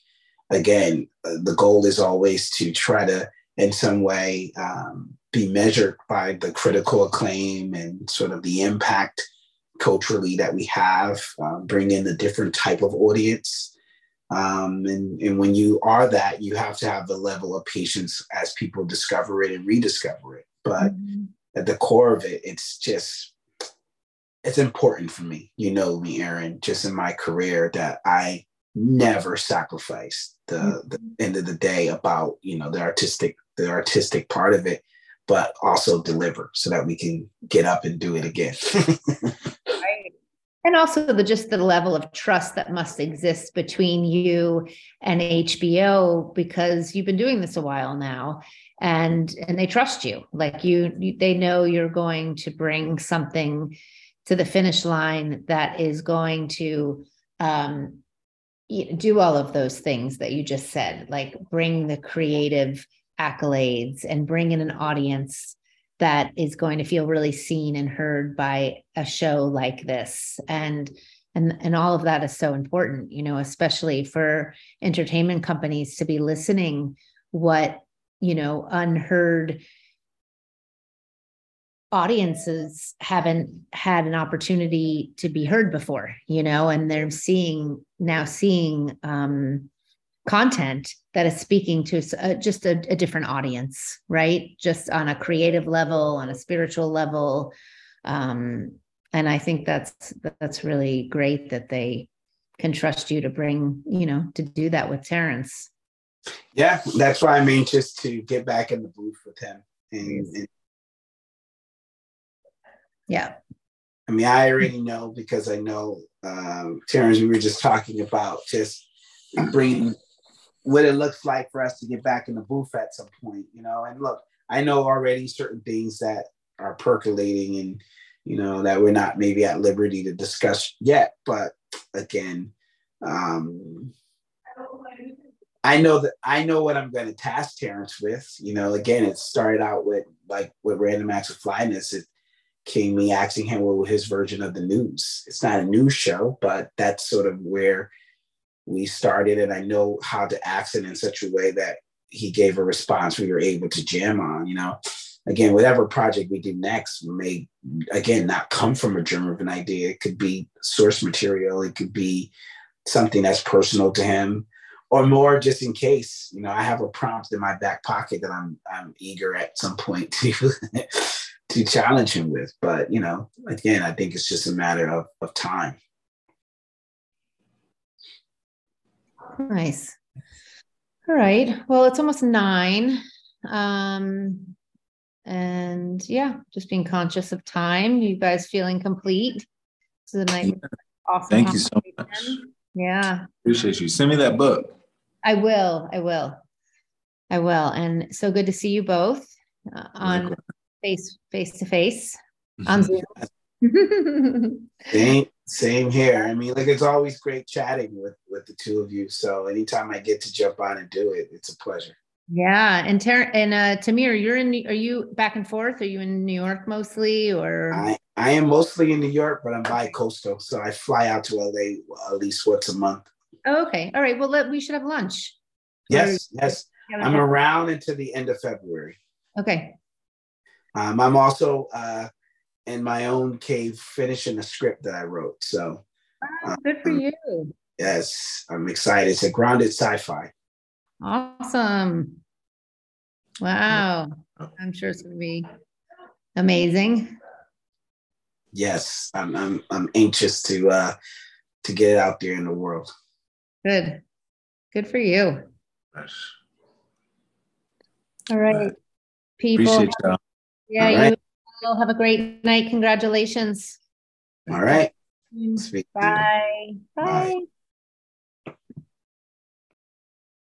again uh, the goal is always to try to, in some way, um, be measured by the critical acclaim and sort of the impact culturally that we have, um, bring in a different type of audience. Um, and, and when you are that, you have to have the level of patience as people discover it and rediscover it. But mm-hmm. at the core of it, it's just, it's important for me. You know me, Erin, just in my career that I never sacrificed the, mm-hmm. the end of the day about, you know, the artistic, the artistic part of it, but also deliver so that we can get up and do it again. and also the just the level of trust that must exist between you and HBO because you've been doing this a while now and and they trust you. Like you, you they know you're going to bring something to the finish line that is going to um, do all of those things that you just said like bring the creative accolades and bring in an audience that is going to feel really seen and heard by a show like this. And and and all of that is so important you know especially for entertainment companies to be listening what you know unheard audiences haven't had an opportunity to be heard before you know and they're seeing now seeing um content that is speaking to a, just a, a, different audience, right? Just on a creative level, on a spiritual level. Um, and I think that's that's really great that they can trust you to bring, you know, to do that with Terence. Yeah, that's why I'm anxious to get back in the booth with him. And, and yeah. I mean, I already know because I know um, Terence. We were just talking about just bringing what it looks like for us to get back in the booth at some point, you know. And look, I know already certain things that are percolating and you know that we're not maybe at liberty to discuss yet, but again, um I know that I know what I'm going to task Terence with. You know, again, it started out with like with Random Acts of Flyness. It came me asking him what his version of the news. It's not a news show, but that's sort of where we started and I know how to ask it in such a way that he gave a response we were able to jam on, you know. Again, whatever project we do next may again not come from a germ of an idea. It could be source material, it could be something that's personal to him, or more just in case. You know, I have a prompt in my back pocket that I'm I'm eager at some point to to challenge him with. But you know, again, I think it's just a matter of, of time. Nice. All right. Well, it's almost nine. Um, and yeah, just being conscious of time. You guys feeling complete? This is a nice, awesome. Thank you so much. Yeah. Appreciate you. Send me that book. I will. I will. I will. And so good to see you both uh, on face face to face on Zoom. same, same here. I mean, like it's always great chatting with with the two of you. So anytime I get to jump on and do it, it's a pleasure. Yeah, and Ter- and uh, Tamir, you're in. Are you back and forth? Are you in New York mostly, or? I, I am mostly in New York, but I'm bi-coastal, so I fly out to LA at least once a month. Oh, okay, all right. Well, let, we should have lunch. Yes, or, yes. I'm around until the end of February. Okay. Um, I'm also uh, in my own cave finishing a script that I wrote. So wow, good for um, you. Yes, I'm excited. It's a grounded sci-fi. Awesome. Wow. I'm sure it's gonna be amazing. Yes, I'm I'm I'm anxious to uh to get it out there in the world. Good. Good for you. Yes. All right. People. Appreciate y'all. Yeah, All right. you will have a great night. Congratulations. All right. Bye. Bye. Bye.